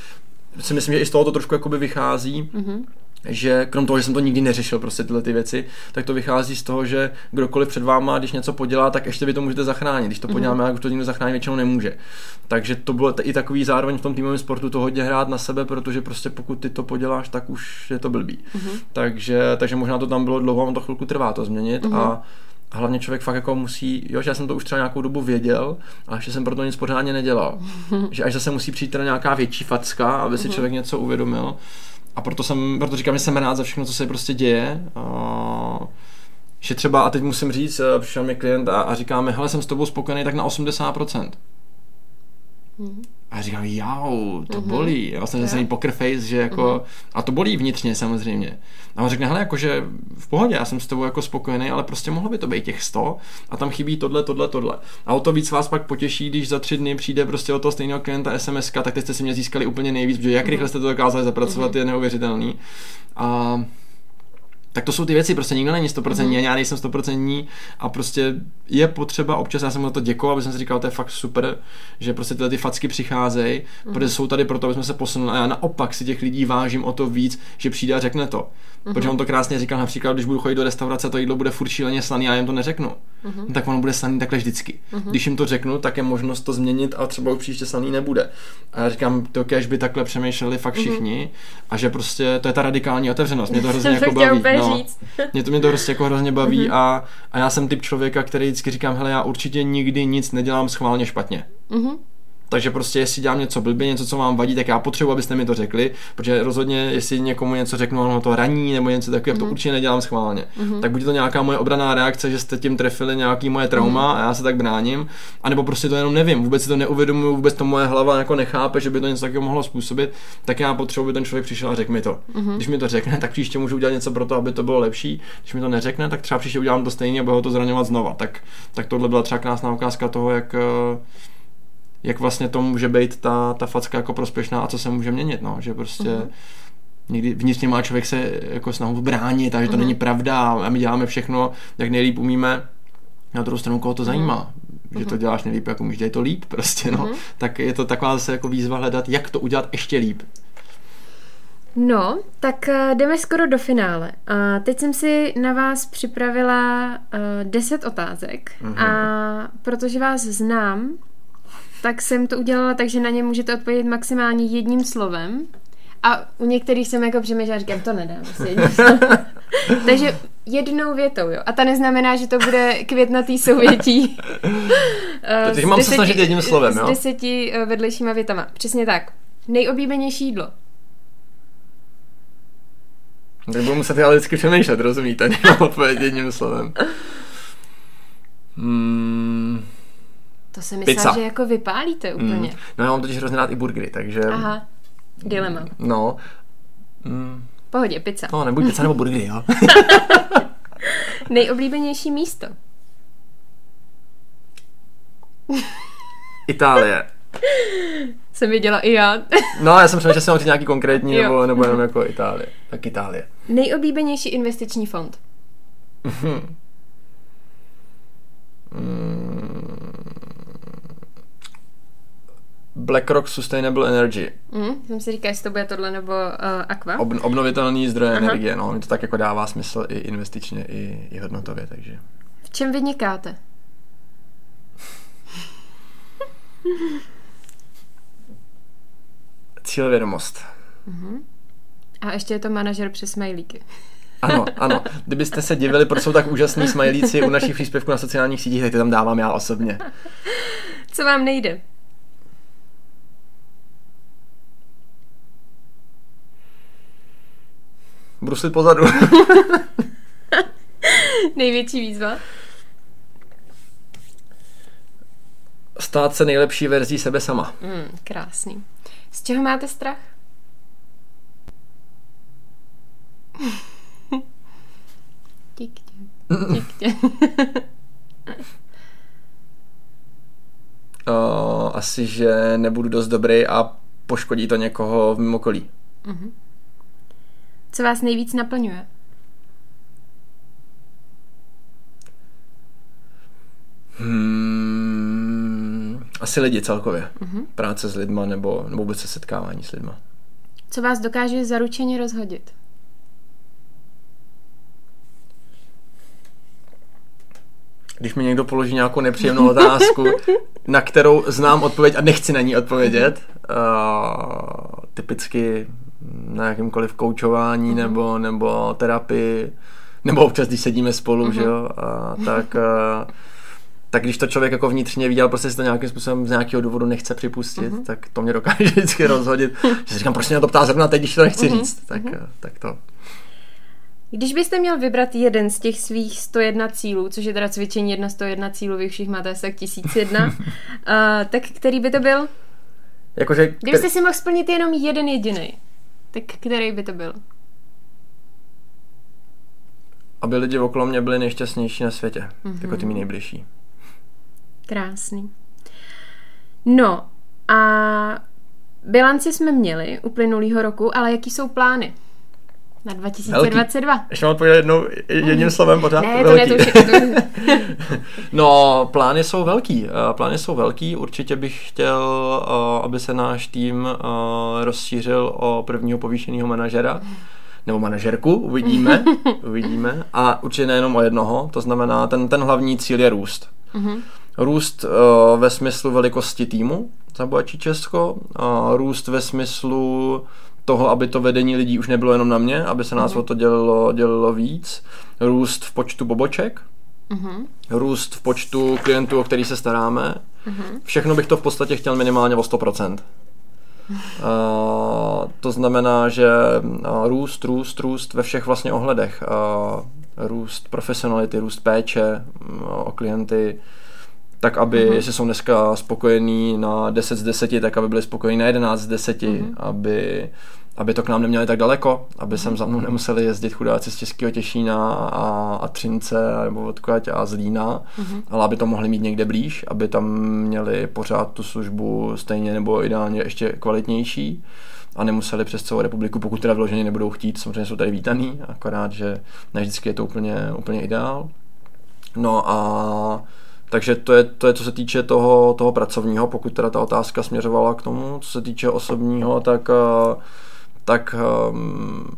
si myslím, že i z toho to trošku jakoby vychází. Mm-hmm že krom toho, že jsem to nikdy neřešil, prostě tyhle ty věci, tak to vychází z toho, že kdokoliv před váma, když něco podělá, tak ještě vy to můžete zachránit. Když to mhm. poděláme, mm-hmm. jak už to nikdo zachránit většinou nemůže. Takže to bylo i takový zároveň v tom týmovém sportu to hodně hrát na sebe, protože prostě pokud ty to poděláš, tak už je to blbý. Mm-hmm. Takže, takže možná to tam bylo dlouho, on to chvilku trvá to změnit mm-hmm. a a hlavně člověk fakt jako musí, jo, že já jsem to už třeba nějakou dobu věděl, ale ještě jsem proto nic pořádně nedělal. že až zase musí přijít teda nějaká větší facka, aby si mhm. člověk něco uvědomil, a proto, jsem, proto říkám, že jsem rád za všechno, co se prostě děje. A, že třeba, a teď musím říct, eh, přišel mi klient a, a říkáme, hele, jsem s tobou spokojený tak na 80%. Mm-hmm. A říkám, jau, to mm-hmm. bolí. Já vlastně jsem poker face, že jako, mm-hmm. a to bolí vnitřně samozřejmě. A on řekne, hele, jakože v pohodě, já jsem s tebou jako spokojený, ale prostě mohlo by to být těch 100 a tam chybí tohle, tohle, tohle. A o to víc vás pak potěší, když za tři dny přijde prostě od toho stejného klienta SMS, tak teď jste si mě získali úplně nejvíc, protože jak mm-hmm. rychle jste to dokázali zapracovat, mm-hmm. je neuvěřitelný. A tak to jsou ty věci, prostě nikdo není 100%, mm-hmm. já nejsem 100% a prostě je potřeba občas, já jsem na to děkoval, aby jsem si říkal, to je fakt super, že prostě tyhle ty facky přicházejí, mm-hmm. protože jsou tady proto, aby jsme se posunuli a já naopak si těch lidí vážím o to víc, že přijde a řekne to. Mm-hmm. Protože on to krásně říkal například, když budu chodit do restaurace, to jídlo bude furt šíleně slaný a já jim to neřeknu. Mm-hmm. tak ono bude slaný takhle vždycky. Mm-hmm. Když jim to řeknu, tak je možnost to změnit a třeba už příště slaný nebude. A já říkám, to kež by takhle přemýšleli fakt mhm. všichni mm-hmm. a že prostě to je ta radikální otevřenost. Mě to hrozně jako baví. No, mě to mě to prostě jako hrozně baví mm-hmm. a, a já jsem typ člověka, který vždycky říkám, hele, já určitě nikdy nic nedělám schválně špatně. Mm-hmm. Takže prostě, jestli dělám něco blbě, něco, co vám vadí, tak já potřebuji, abyste mi to řekli, protože rozhodně, jestli někomu něco řeknu, ono to raní nebo něco takového, mm-hmm. to mhm. určitě nedělám schválně. Mm-hmm. Tak buď to nějaká moje obraná reakce, že jste tím trefili nějaký moje trauma mm-hmm. a já se tak bráním, anebo prostě to jenom nevím, vůbec si to neuvědomuju, vůbec to moje hlava jako nechápe, že by to něco takového mohlo způsobit, tak já potřebuji, aby ten člověk přišel a řekl mi to. Mm-hmm. Když mi to řekne, tak příště můžu udělat něco pro to, aby to bylo lepší. Když mi to neřekne, tak třeba příště udělám to stejně a bude ho to zraňovat znova. Tak, tak tohle byla třeba krásná ukázka toho, jak uh, jak vlastně to může být ta, ta facka jako prospěšná a co se může měnit, no, že prostě uh-huh. někdy vnitřně má člověk se jako snahu bránit a že to uh-huh. není pravda a my děláme všechno, jak nejlíp umíme, na druhou stranu koho to uh-huh. zajímá, že to děláš nejlíp, jako umíš, dělej to líp prostě, no, uh-huh. tak je to taková zase jako výzva hledat, jak to udělat ještě líp. No, tak uh, jdeme skoro do finále. Teď jsem si na vás připravila uh, 10 otázek uh-huh. a protože vás znám, tak jsem to udělala tak, že na ně můžete odpovědět maximálně jedním slovem. A u některých jsem jako přemýšlela, říkám, to nedám. Takže jednou větou, jo. A ta neznamená, že to bude květnatý souvětí. Takže mám se snažit jedním slovem, jo? S deseti eh, vedlejšíma větama. Přesně tak. Nejoblíbenější jídlo. Tak budu muset ale vždycky přemýšlet, rozumíte? Nemám odpovědět jedním slovem. Hmm. To si myslím, že jako vypálíte úplně. Mm. No já mám totiž hrozně rád i burgery, takže... Aha, dilema. No. Mm. Pohodě, pizza. No, nebuď pizza nebo burgery, jo. Nejoblíbenější místo? Itálie. Jsem viděla i já. no, já jsem přemýšlel, že jsem nějaký konkrétní, nebo, nebo jenom jako Itálie. Tak Itálie. Nejoblíbenější investiční fond? mm. BlackRock Sustainable Energy. Mm, jsem si říkal, jestli to bude tohle nebo uh, Aqua. Ob, obnovitelný zdroje Aha. energie, no, mi to tak jako dává smysl i investičně, i, i hodnotově, takže. V čem vynikáte? Cílevědomost. Uh-huh. A ještě je to manažer přes smajlíky. Ano, ano. Kdybyste se divili, proč jsou tak úžasní smajlíci u našich příspěvků na sociálních sítích, tak ty tam dávám já osobně. Co vám nejde? Bruslit pozadu. Největší výzva? Stát se nejlepší verzí sebe sama. Mm, krásný. Z čeho máte strach? Tiktě. Tiktě. o, asi, že nebudu dost dobrý a poškodí to někoho v mimo okolí. Mm-hmm. Co vás nejvíc naplňuje? Hmm, asi lidi celkově. Uh-huh. Práce s lidma nebo, nebo vůbec se setkávání s lidma. Co vás dokáže zaručeně rozhodit? Když mi někdo položí nějakou nepříjemnou otázku, na kterou znám odpověď a nechci na ní odpovědět, uh, typicky na jakýmkoliv koučování mm-hmm. nebo, nebo terapii, nebo občas, když sedíme spolu, mm-hmm. že jo, a tak, a, tak když to člověk jako vnitřně viděl, prostě si to nějakým způsobem z nějakého důvodu nechce připustit, mm-hmm. tak to mě dokáže vždycky rozhodit, že si říkám, proč mě na to ptá zrovna teď, když to nechci mm-hmm. říct, tak, mm-hmm. tak to. Když byste měl vybrat jeden z těch svých 101 cílů, což je teda cvičení jedna 101 cílů, vy všich máte asi tak 1001, uh, tak který by to byl? Jakože, Kdybyste si mohl splnit jenom jeden jediný. Tak který by to byl? Aby lidi okolo mě byli nejšťastnější na světě. Mm-hmm. Jako ty mi nejbližší. Krásný. No a bilanci jsme měli uplynulýho roku, ale jaký jsou plány? Na 2022. Velký. Ještě mám odpovědět jednou, jedním slovem pořád? Ne, velký. to ne, to to... No, plány jsou velký. Eh, plány jsou velký. Určitě bych chtěl, eh, aby se náš tým eh, rozšířil o prvního povýšeného manažera nebo manažerku, uvidíme, uvidíme. A určitě nejenom o jednoho, to znamená, ten, ten hlavní cíl je růst. Mm-hmm. Růst uh, ve smyslu velikosti týmu za Boačí Česko, uh, růst ve smyslu toho, aby to vedení lidí už nebylo jenom na mě, aby se nás mm-hmm. o to dělalo, dělalo víc, růst v počtu boboček, mm-hmm. růst v počtu klientů, o který se staráme. Mm-hmm. Všechno bych to v podstatě chtěl minimálně o 100%. Uh, to znamená, že uh, růst, růst, růst ve všech vlastně ohledech. Uh, růst profesionality, růst péče uh, o klienty, tak aby, uh-huh. jestli jsou dneska spokojení na 10 z 10, tak aby byli spokojení na 11 z 10, uh-huh. aby, aby to k nám neměli tak daleko, aby sem za mnou nemuseli jezdit chudáci z Českého Těšína a, a Třince nebo odkud a Zlína, uh-huh. ale aby to mohli mít někde blíž, aby tam měli pořád tu službu stejně nebo ideálně ještě kvalitnější a nemuseli přes celou republiku, pokud teda vloženě nebudou chtít, samozřejmě jsou tady vítaný, akorát, že ne vždycky je to úplně, úplně ideál. No a takže to je, to je co se týče toho, toho pracovního, pokud teda ta otázka směřovala k tomu, co se týče osobního, tak, eh, tak um,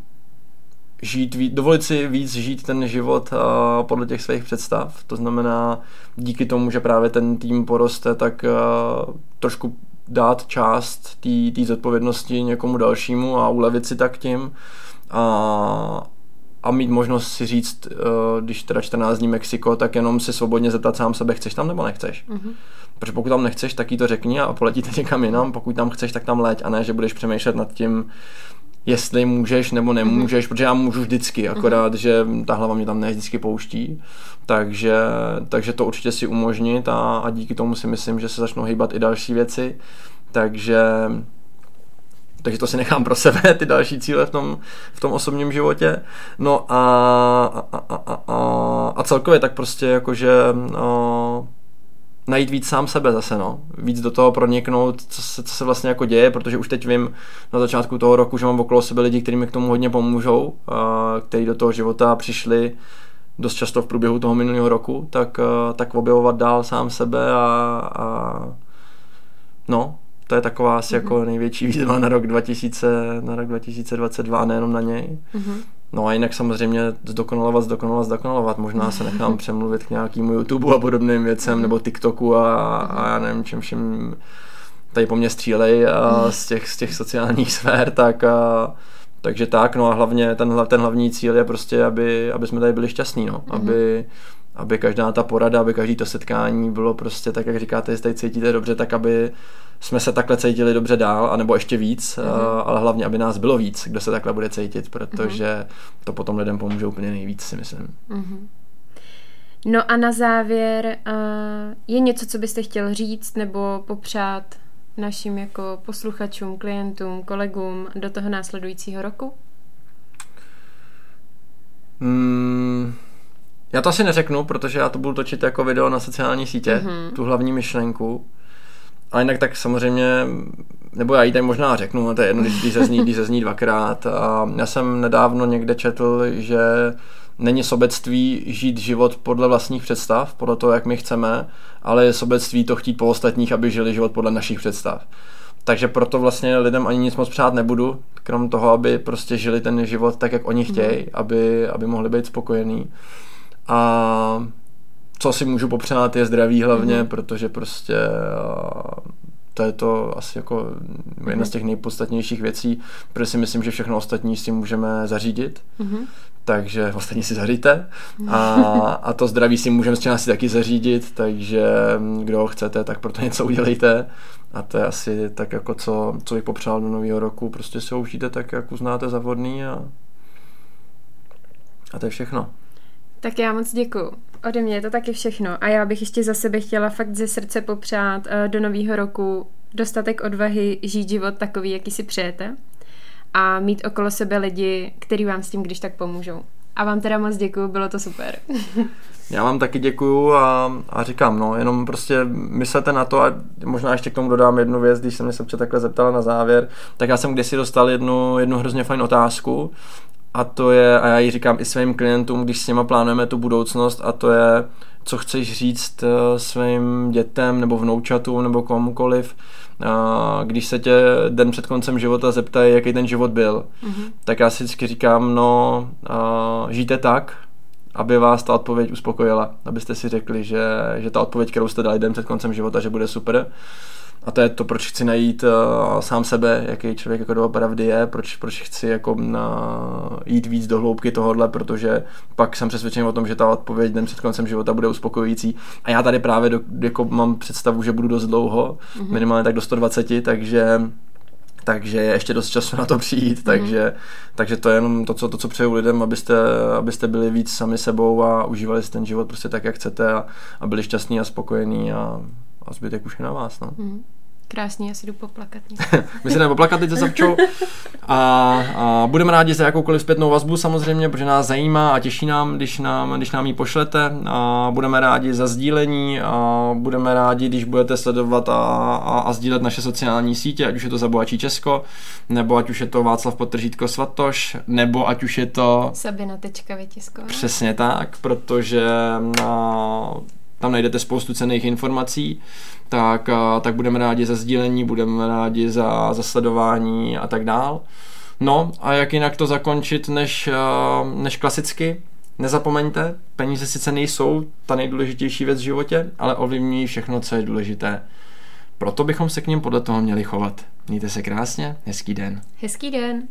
žít, víc, dovolit si víc žít ten život uh, podle těch svých představ. To znamená, díky tomu, že právě ten tým poroste, tak uh, trošku dát část té zodpovědnosti někomu dalšímu a ulevit si tak tím. A, a mít možnost si říct, uh, když teda 14 dní Mexiko, tak jenom si svobodně zeptat sám sebe, chceš tam nebo nechceš. Mm-hmm. Protože pokud tam nechceš, tak jí to řekni a poletíte někam jinam, pokud tam chceš, tak tam leď a ne, že budeš přemýšlet nad tím, jestli můžeš nebo nemůžeš, mm-hmm. protože já můžu vždycky, akorát, mm-hmm. že ta hlava mě tam ne vždycky pouští. Takže, takže to určitě si umožnit a, a díky tomu si myslím, že se začnou hýbat i další věci. Takže takže to si nechám pro sebe, ty další cíle v tom, v tom osobním životě. No a, a, a, a, a, a celkově tak prostě jakože no, najít víc sám sebe zase, no. Víc do toho proniknout, co se, co se vlastně jako děje, protože už teď vím na začátku toho roku, že mám okolo sebe lidi, kteří mi k tomu hodně pomůžou, a, kteří do toho života přišli dost často v průběhu toho minulého roku, tak, tak objevovat dál sám sebe a, a no, to je taková asi mm-hmm. jako největší výzva na rok 2000, na rok 2022 a nejenom na něj. Mm-hmm. No a jinak samozřejmě zdokonalovat, zdokonalovat, zdokonalovat. Možná se nechám přemluvit k nějakému YouTube a podobným věcem, mm-hmm. nebo TikToku a, a já nevím čem všem tady po mně střílej a z, těch, z těch sociálních sfér, tak a, takže tak, no a hlavně ten, ten hlavní cíl je prostě, aby, aby jsme tady byli šťastní, no. Mm-hmm. Aby, aby každá ta porada, aby každý to setkání bylo prostě tak, jak říkáte, jestli tady cítíte dobře, tak aby jsme se takhle cítili dobře dál, anebo ještě víc, mm-hmm. ale hlavně, aby nás bylo víc, kdo se takhle bude cítit, protože mm-hmm. to potom lidem pomůže úplně nejvíc, si myslím. Mm-hmm. No a na závěr, uh, je něco, co byste chtěl říct nebo popřát našim jako posluchačům, klientům, kolegům do toho následujícího roku? Mm, já to asi neřeknu, protože já to budu točit jako video na sociální sítě, mm-hmm. tu hlavní myšlenku. A jinak tak samozřejmě, nebo já ji tady možná řeknu, to je jedno, když zazní, když zazní dvakrát. A já jsem nedávno někde četl, že není sobectví žít život podle vlastních představ, podle toho, jak my chceme, ale je sobectví to chtít po ostatních, aby žili život podle našich představ. Takže proto vlastně lidem ani nic moc přát nebudu, krom toho, aby prostě žili ten život tak, jak oni chtějí, mm. aby, aby mohli být spokojení. A co si můžu popřát je zdraví hlavně, mm-hmm. protože prostě to je to asi jako jedna z těch nejpodstatnějších věcí, protože si myslím, že všechno ostatní si můžeme zařídit. Mm-hmm. Takže ostatní si zaříte a, a to zdraví si můžeme s asi taky zařídit, takže kdo ho chcete, tak proto něco udělejte a to je asi tak jako co, co bych popřál do nového roku, prostě si ho užijte tak, jak uznáte za vhodný a, a to je všechno. Tak já moc děkuju. Ode mě je to taky všechno. A já bych ještě za sebe chtěla fakt ze srdce popřát uh, do nového roku dostatek odvahy žít život takový, jaký si přejete a mít okolo sebe lidi, kteří vám s tím když tak pomůžou. A vám teda moc děkuju, bylo to super. Já vám taky děkuju a, a říkám, no, jenom prostě myslete na to a možná ještě k tomu dodám jednu věc, když se mě Sobče takhle zeptala na závěr, tak já jsem kdysi dostal jednu, jednu hrozně fajn otázku a to je, a já ji říkám i svým klientům, když s nima plánujeme tu budoucnost a to je, co chceš říct eh, svým dětem nebo vnoučatům nebo komukoliv, když se tě den před koncem života zeptají, jaký ten život byl, mm-hmm. tak já si vždycky říkám, no, žijte tak, aby vás ta odpověď uspokojila, abyste si řekli, že, že ta odpověď, kterou jste dali den před koncem života, že bude super. A to je to, proč chci najít uh, sám sebe, jaký člověk jako doopravdy je, proč, proč chci jako na, jít víc do hloubky tohohle, protože pak jsem přesvědčen o tom, že ta odpověď den před koncem života bude uspokojující. A já tady právě do, jako mám představu, že budu dost dlouho, mm-hmm. minimálně tak do 120, takže takže je ještě dost času na to přijít, mm-hmm. takže, takže to je jenom to, co, to, co přeju lidem, abyste, abyste byli víc sami sebou a užívali si ten život prostě tak, jak chcete a, a byli šťastní a spokojení a, a zbytek už je na vás. No. Mm-hmm. Krásně, já si jdu poplakat. My si jdeme poplakat teď se a, a budeme rádi za jakoukoliv zpětnou vazbu samozřejmě, protože nás zajímá a těší nám, když nám, když nám ji pošlete. A budeme rádi za sdílení a budeme rádi, když budete sledovat a, a, a sdílet naše sociální sítě, ať už je to Zabohačí Česko, nebo ať už je to Václav Potržítko Svatoš, nebo ať už je to... Sabina Tečka Vytisková. Přesně tak, protože na, tam najdete spoustu cených informací tak, tak budeme rádi za sdílení, budeme rádi za, za sledování a tak dál. No a jak jinak to zakončit než, než klasicky? Nezapomeňte, peníze sice nejsou ta nejdůležitější věc v životě, ale ovlivňují všechno, co je důležité. Proto bychom se k ním podle toho měli chovat. Mějte se krásně, hezký den. Hezký den.